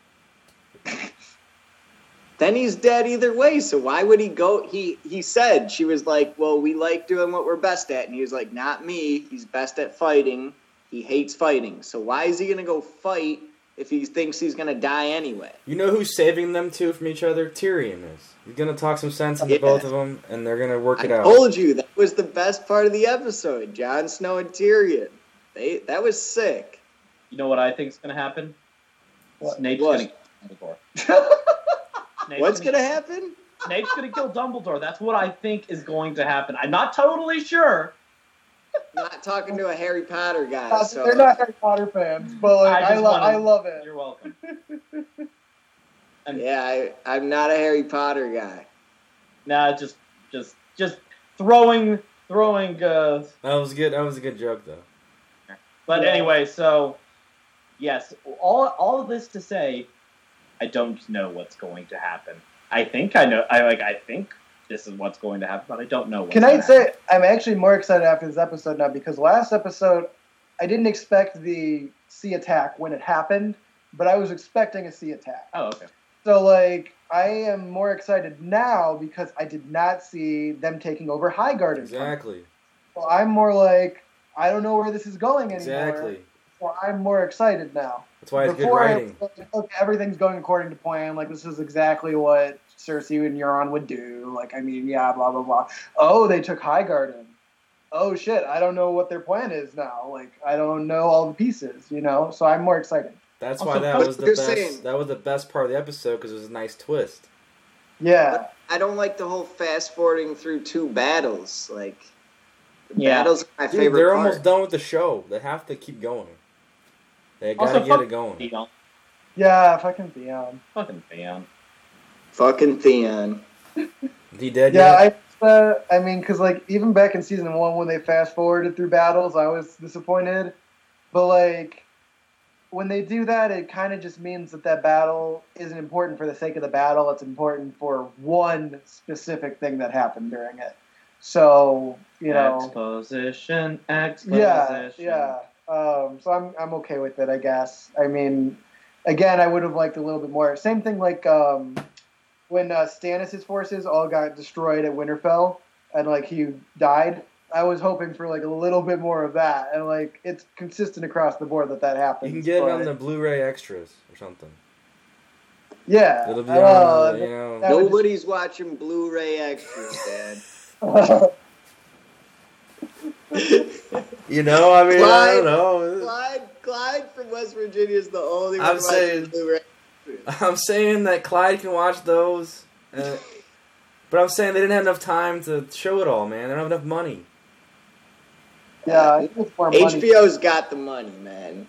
Then he's dead either way. So why would he go? He he said she was like, well, we like doing what we're best at, and he was like, not me. He's best at fighting. He hates fighting. So why is he gonna go fight if he thinks he's gonna die anyway? You know who's saving them two from each other? Tyrion is. He's gonna talk some sense into Yeah. both of them, and they're gonna work I it out. I told you that was the best part of the episode. Jon Snow and Tyrion. They that was sick. You know what I think is going to happen? What? Snape's What? going to. Snape's What's gonna happen? Snape's going to kill Dumbledore. That's what I think is going to happen. I'm not totally sure. not talking to a Harry Potter guy. Uh, So They're not Harry Potter fans, but like, I I, lo- wanna- I love it. You're welcome. And yeah, I, I'm not a Harry Potter guy. nah, just just just throwing throwing uh That was good. That was a good joke, though. But Yeah. anyway, so yes, all all of this to say, I don't know what's going to happen. I think I know. I like. I think this is what's going to happen, but I don't know. What's Can I say I'm actually more excited after this episode now because last episode I didn't expect the sea attack when it happened, but I was expecting a sea attack. Oh, okay. So like I am more excited now because I did not see them taking over Highgarden. Exactly. So I'm more like I don't know where this is going anymore. Exactly. So I'm more excited now. That's why it's good Before I writing. was like, okay, everything's going according to plan. Like this is exactly what Cersei and Euron would do. Like I mean, yeah, blah blah blah. Oh, they took Highgarden. Oh shit, I don't know what their plan is now. Like I don't know all the pieces, you know. So I'm more excited. That's Also, why that was the best. saying- That was the best part of the episode because it was a nice twist. Yeah, I don't like the whole fast forwarding through two battles. Like, the Yeah. battles are my Dude, favorite they're part. almost done with the show. They have to keep going. They gotta Also, get it going. Theon. yeah, fucking Theon. Fucking Theon. Fucking Theon. He dead Yeah, yet? I, uh, I mean, because like even back in season one, when they fast forwarded through battles, I was disappointed. But like when they do that, it kind of just means that that battle isn't important for the sake of the battle. It's important for one specific thing that happened during it. So you know, exposition, exposition. yeah, yeah. Um, so I'm I'm okay with it, I guess. I mean, again, I would have liked a little bit more. Same thing like um, when uh, Stannis' forces all got destroyed at Winterfell, and like he died. I was hoping for like a little bit more of that, and like it's consistent across the board that that happens. You can get it on the Blu-ray extras or something. yeah. It'll be uh, on, the, you know. that would just- Nobody's watching Blu-ray extras, Dad. You know, I mean, I Clyde- don't know. Clyde, Clyde from West Virginia is the only I'm watching saying- I'm saying that Clyde can watch those, uh, but I'm saying they didn't have enough time to show it all, man. They don't have enough money. yeah, I think it's more money. HBO's got the money, man.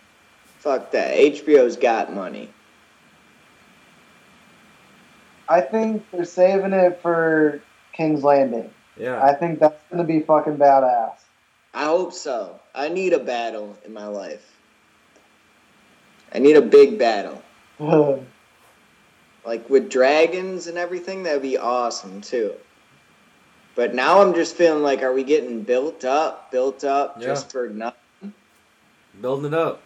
Fuck that. HBO's got money. I think they're saving it for King's Landing. Yeah. I think that's gonna be fucking badass. I hope so. I need a battle in my life. I need a big battle. Like with dragons and everything, that'd be awesome too. But now I'm just feeling like, are we getting built up, built up Yeah. just for nothing? Building it up.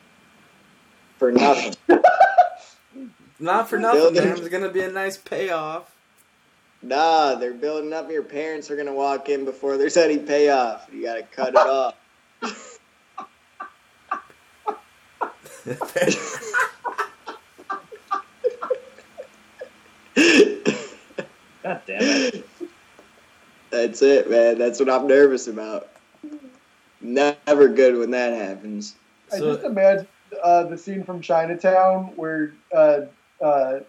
For nothing. Not for nothing, Building- man. There's gonna be a nice payoff. Nah, they're building up. Your parents are gonna walk in before there's any payoff. You gotta cut it off. God damn it. That's it, man. That's what I'm nervous about. Never good when that happens. I So- just imagine uh, the scene from Chinatown where uh, uh,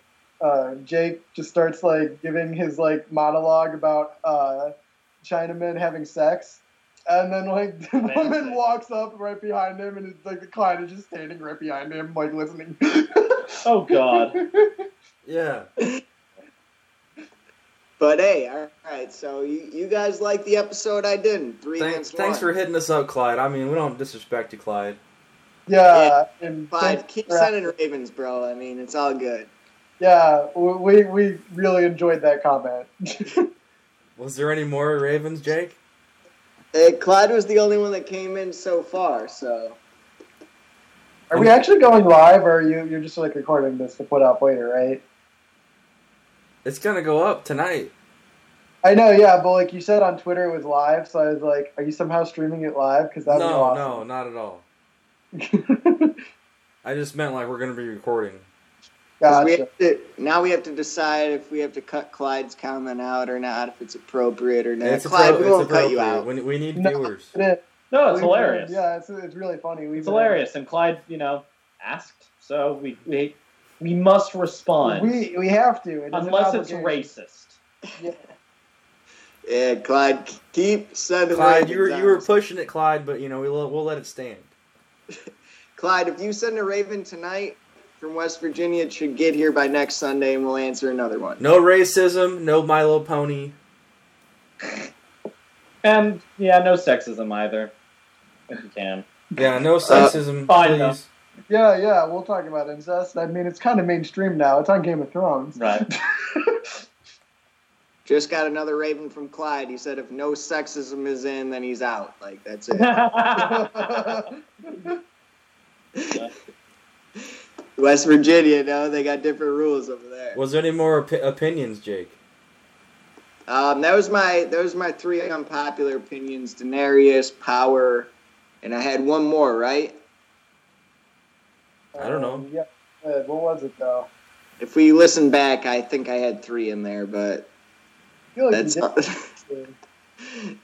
uh, Jake just starts like giving his like monologue about uh, Chinamen having sex, and then like the Man, woman sex. walks up right behind him, and it's like the client is just standing right behind him, like listening. Oh God. Yeah. But hey, all right. So you, you guys like the episode I didn't. Three Thanks, against thanks for hitting us up, Clyde. I mean, we don't disrespect you, Clyde. yeah, and Clyde, keep sending Ravens, bro. I mean, it's all good. Yeah, we we really enjoyed that comment. Was there any more Ravens, Jake? Hey, Clyde was the only one that came in so far. So Are we actually going live, or are you you're just like recording this to put up later, right? It's gonna go up tonight. I know, yeah, but like you said on Twitter, it was live, so I was like, "Are you somehow streaming it live?" Because that'd no, be no, not at all. I just meant like we're gonna be recording. 'Cause we have to, now we have to decide if we have to cut Clyde's comment out or not, if it's appropriate or not. It's, Clyde, appro- we won't cut you out. We, we need No. viewers. It is. No, it's We've- hilarious. Yeah, it's, it's really funny. We've It's hilarious. And Clyde, you know, asked, so we we, we must respond. We we have to, It is an unless it's racist. Yeah, Clyde, keep sending Clyde, you were you were pushing it, Clyde, but you know we'll we'll let it stand. Clyde, if you send a Raven tonight from West Virginia, it should get here by next Sunday, and we'll answer another one. No racism, no Milo Pony. And yeah, no sexism either. If you can. Yeah, no uh, sexism, fine, please. though. Yeah, yeah, we'll talk about incest. I mean, it's kind of mainstream now. It's on Game of Thrones. Right. Just got another Raven from Clyde. He said if no sexism is in, then he's out. Like that's it. West Virginia, no, they got different rules over there. Was there any more opi- opinions, Jake? Um, that was my that was my three unpopular opinions: Daenerys, Power, and I had one more, right? I don't know. Um, yeah, uh, what was it though? If we listen back, I think I had three in there, but I feel like that's you did.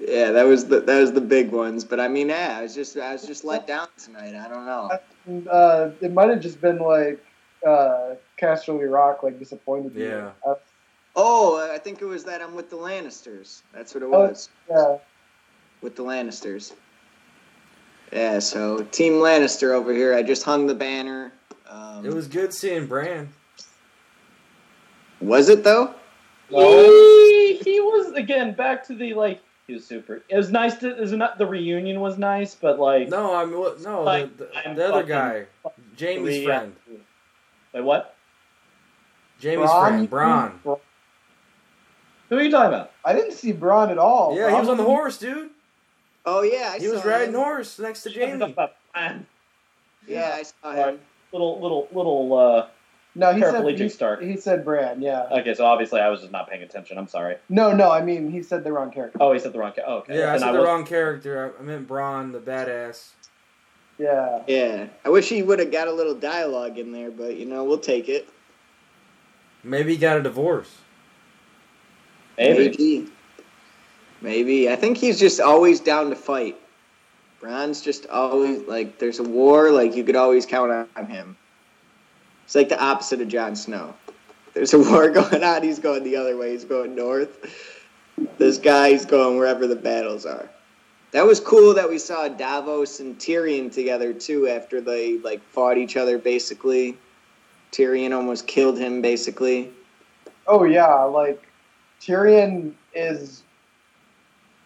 yeah, that was the that was the big ones. But I mean, yeah, I was just I was just let down tonight. I don't know. Uh, it might have just been like uh, Casterly Rock, like disappointed. Yeah. Uh, Oh, I think it was that I'm with the Lannisters. That's what it Oh. was. yeah. with the Lannisters. Yeah, so Team Lannister over here. I just hung the banner. Um, It was good seeing Bran. Was it though? No. He was again back to the like he was super. It was nice to. It was not the reunion was nice, but like No, I mean, what, no, Like, the, the, I'm the other guy, Jaime's we- friend, Wait, what? Jaime's Bronn? friend, Bronn. Who are you talking about? I didn't see Bronn at all. Yeah, he was on the horse, dude. Oh yeah, I He saw was riding him. horse next to Jaime. Yeah, I saw him. Little little little. uh No, he said Paraplegic he, Stark. he said Bran. Yeah. Okay, so obviously I was just not paying attention. I'm sorry. No, no. I mean, he said the wrong character. Oh, he said the wrong. Ca- oh, okay. Yeah, I And said the was- wrong character. I, I meant Bronn, the badass. Yeah. Yeah, I wish he would have got a little dialogue in there, but you know we'll take it. Maybe he got a divorce. Maybe. Maybe. Maybe. I think he's just always down to fight. Bronn's just always like there's a war, like you could always count on him. It's like the opposite of Jon Snow. There's a war going on, he's going the other way, he's going north. This guy's going wherever the battles are. That was cool that we saw Davos and Tyrion together too after they like fought each other basically. Tyrion almost killed him basically. Oh yeah, like Tyrion is.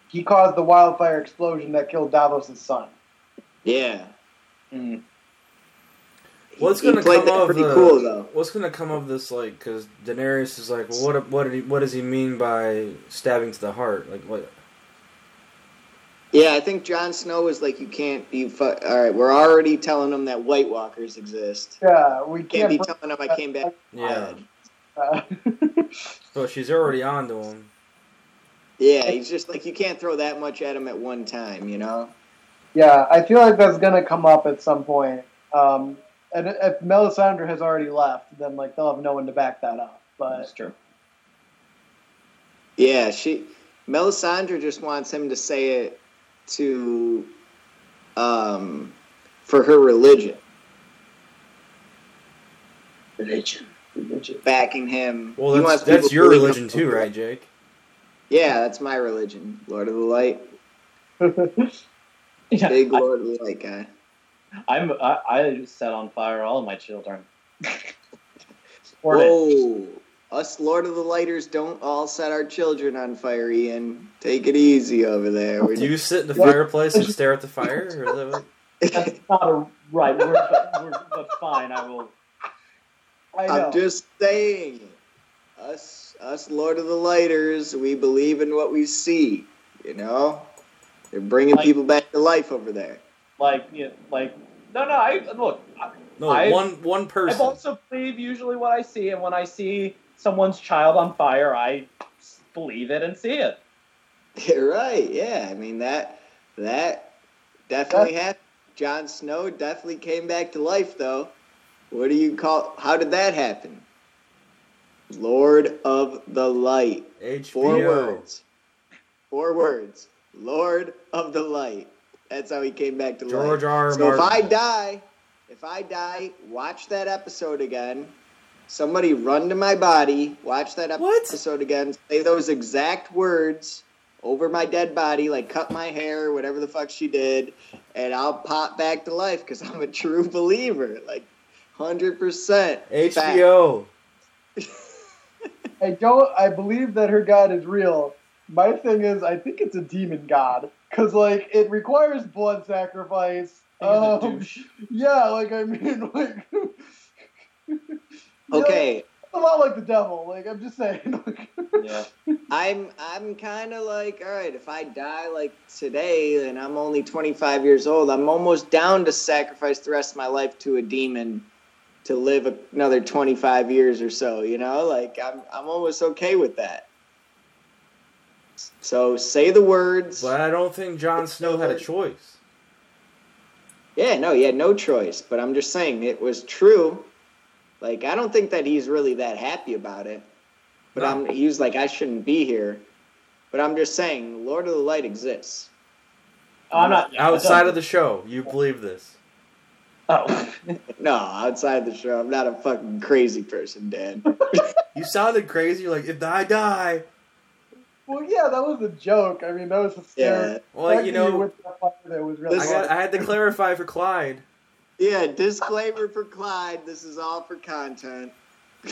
He caused the wildfire explosion that killed Davos' son. Yeah. Mm. What's He gonna played come that of pretty the, cool though. What's gonna come of this? Like, because Daenerys is like, well, what? What did he? What does he mean by stabbing to the heart? Like, what? Yeah, I think Jon Snow was like, you can't be. Fu- All right, we're already telling them that White Walkers exist. Yeah, we Can't can't. be bring- telling them I came back. Yeah. uh, So she's already on to him. Yeah, he's just like you can't throw that much at him at one time, you know. yeah, I feel like that's gonna come up at some point. Um, and if Melisandre has already left, then like they'll have no one to back that up. But That's true. Yeah, she Melisandre just wants him to say it to, um, for her religion, Religion. backing him. Well, He that's that's your believe religion him. too, right, Jake? Yeah, that's my religion, Lord of the Light, Yeah, big I, Lord of the Light guy. I'm. I, I set on fire all of my children. Or. Whoa, us Lord of the Lighters don't all set our children on fire, Ian. Take it easy over there. We're Do you sit in the fireplace and stare at the fire? Or is that what- That's not a right word, but, word, but fine. I will. I I'm just saying, us, us Lord of the Lighters, we believe in what we see. You know, they're bringing Like- people back to life over there. Like you know, like no no I look I, No, I- one one person. I person. also believe usually what I see and when I see someone's child on fire I believe it and see it You're right. Yeah, I mean that that definitely happened. Jon Snow definitely came back to life, though. What do you call? How did that happen? Lord of the Light. Four words. Four words. Lord of the Light. That's how he came back to life. George R. R. So if I die, if I die, watch that episode again. Somebody run to my body, watch that ep- What? episode again, say those exact words over my dead body, like cut my hair, whatever the fuck she did, and I'll pop back to life because I'm a true believer, like hundred percent. HBO. I don't. I believe that her god is real. My thing is, I think it's a demon god because like it requires blood sacrifice. I think it's a Um, yeah, like I mean, like. Okay, a lot like the devil. Like I'm just saying. Yeah I'm I'm kind of like, all right, if I die like today and I'm only 25 years old, I'm almost down to sacrifice the rest of my life to a demon to live another 25 years or so, you know? Like I'm I'm almost okay with that. So say the words. But I don't think Jon Snow had a choice. Yeah, no, he had no choice, but I'm just saying it was true. Like I don't think that he's really that happy about it. But No. I'm he was like I shouldn't be here. But I'm just saying Lord of the Light exists. Oh, I'm not Outside of the show, you believe this. oh No, outside the show, I'm not a fucking crazy person, Dan. You sounded crazy. You're like, if I die. Well, yeah, that was a joke. I mean, that was hysterical. yeah, Well, like, you The fact that know, whipped that fire there was really I, got, I had to clarify for Clyde. yeah. Disclaimer for Clyde: This is all for content.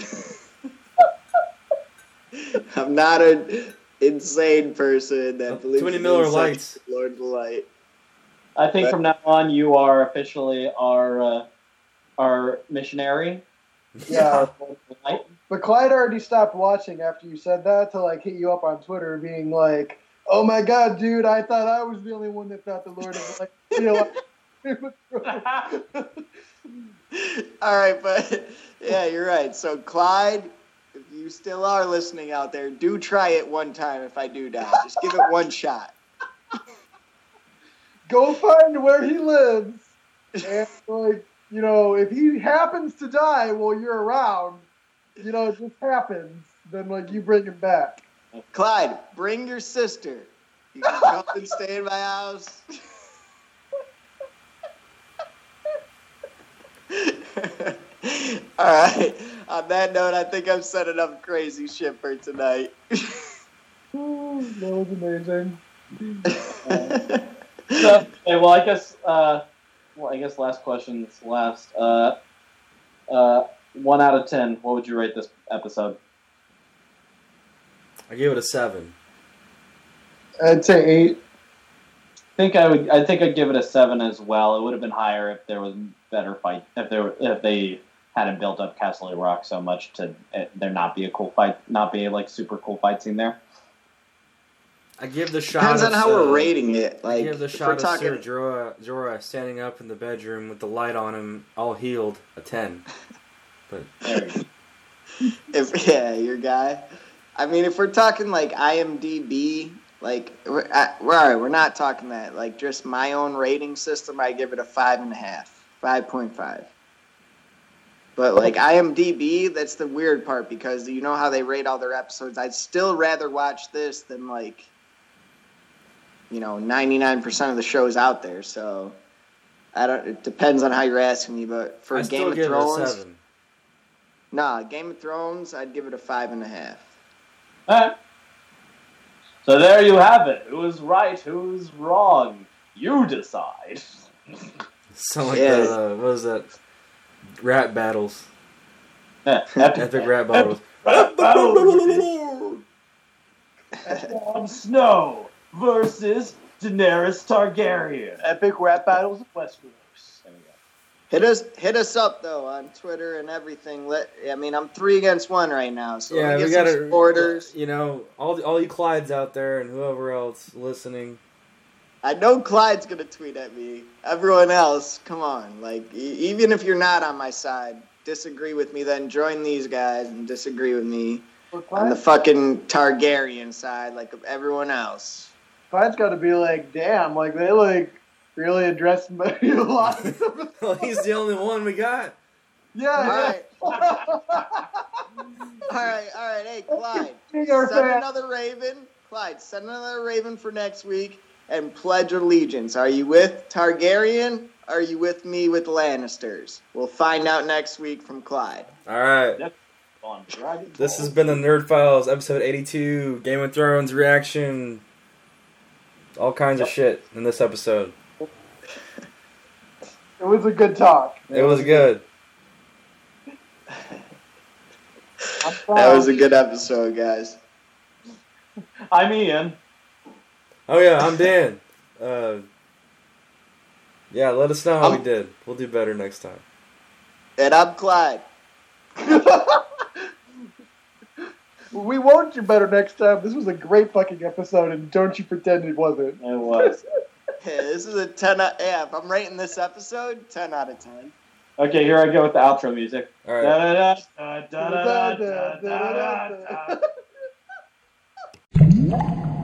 I'm not an insane person that Uh, believes too many in Miller Lights. Lord of the Light. I think But- from now on you are officially our uh, our missionary. Yeah. Light. But Clyde already stopped watching after you said that to like hit you up on Twitter, being like, "Oh my god, dude! I thought I was the only one that thought the Lord of like, You know, All right, but yeah, you're right. So Clyde, if you still are listening out there, do try it one time. If I do die, just give it one shot. go find where he lives, and like, you know, if he happens to die while you're around, you know, it just happens. Then like you bring him back. Clyde, bring your sister. You can come and stay in my house. All right. On that note, I think I've said enough crazy shit for tonight. Ooh, that was amazing. So, okay, well, I guess. Uh, well, I guess last question. This last. Uh, uh, one out of ten. What would you rate this episode? I give it a seven. I'd say eight. I think I would. I think I'd give it a seven as well. It would have been higher if there was better fight. If there, if they hadn't built up Castle Rock so much to it, there not be a cool fight, not be a, like super cool fight scene there. I give the shot. Depends of, on how uh, we're rating it. I Like, give the if shot we're of talking, Sir Jorah, Jorah standing up in the bedroom with the light on him, all healed, a ten. But There you go. if yeah, your guy. I mean, if we're talking like IMDb, like we're, uh, we're all right. We're not talking that. Like just my own rating system, I give it a five and a half, five point five. But like IMDb, that's the weird part because you know how they rate all their episodes. I'd still rather watch this than like, you know, ninety nine percent of the shows out there. So I don't. It depends on how you're asking me. But for I Game still of give Thrones, it a seven. Nah, Game of Thrones, I'd give it a five and a half. Alright. So there you have it. Who's right? Who's wrong? You decide. Sound like Yeah. that. Uh, what was that? Rap battles. Yeah, Epic rap battles. Jon Snow versus Daenerys Targaryen. Epic rap battles of Westeros. There we go. Hit us, hit us up though on Twitter and everything. Let, I mean, I'm three against one right now, so yeah, let me we got some supporters. You know, all all you Clydes out there and whoever else listening. I know Clyde's gonna tweet at me. Everyone else, come on, like e- even if you're not on my side, disagree with me. Then join these guys and disagree with me Well, on the fucking Targaryen side, like everyone else. Clyde's got to be like, damn, like they like really addressed me a lot. of stuff. Well, he's the only one we got. yeah, All yeah. right, all right, all right. Hey, Clyde. Send fan. another Raven. Clyde, send another Raven for next week and pledge allegiance. Are you with Targaryen? Are you with me with Lannisters? We'll find out next week from Clyde. All right. This has been the Nerd Files, episode 82, Game of Thrones reaction. All kinds of shit in this episode. It was a good talk. It was good. I'm That was a good episode, guys. I'm Ian. Oh yeah, I'm Dan. Uh, yeah, let us know how we Um, did. We'll do better next time. And I'm Clyde. we won't do better next time. This was a great fucking episode, and don't you pretend it wasn't. It was. Hey, this is a 10 out, yeah, if I'm rating this episode, 10 out of 10. Okay, here I go with the outro music. All right.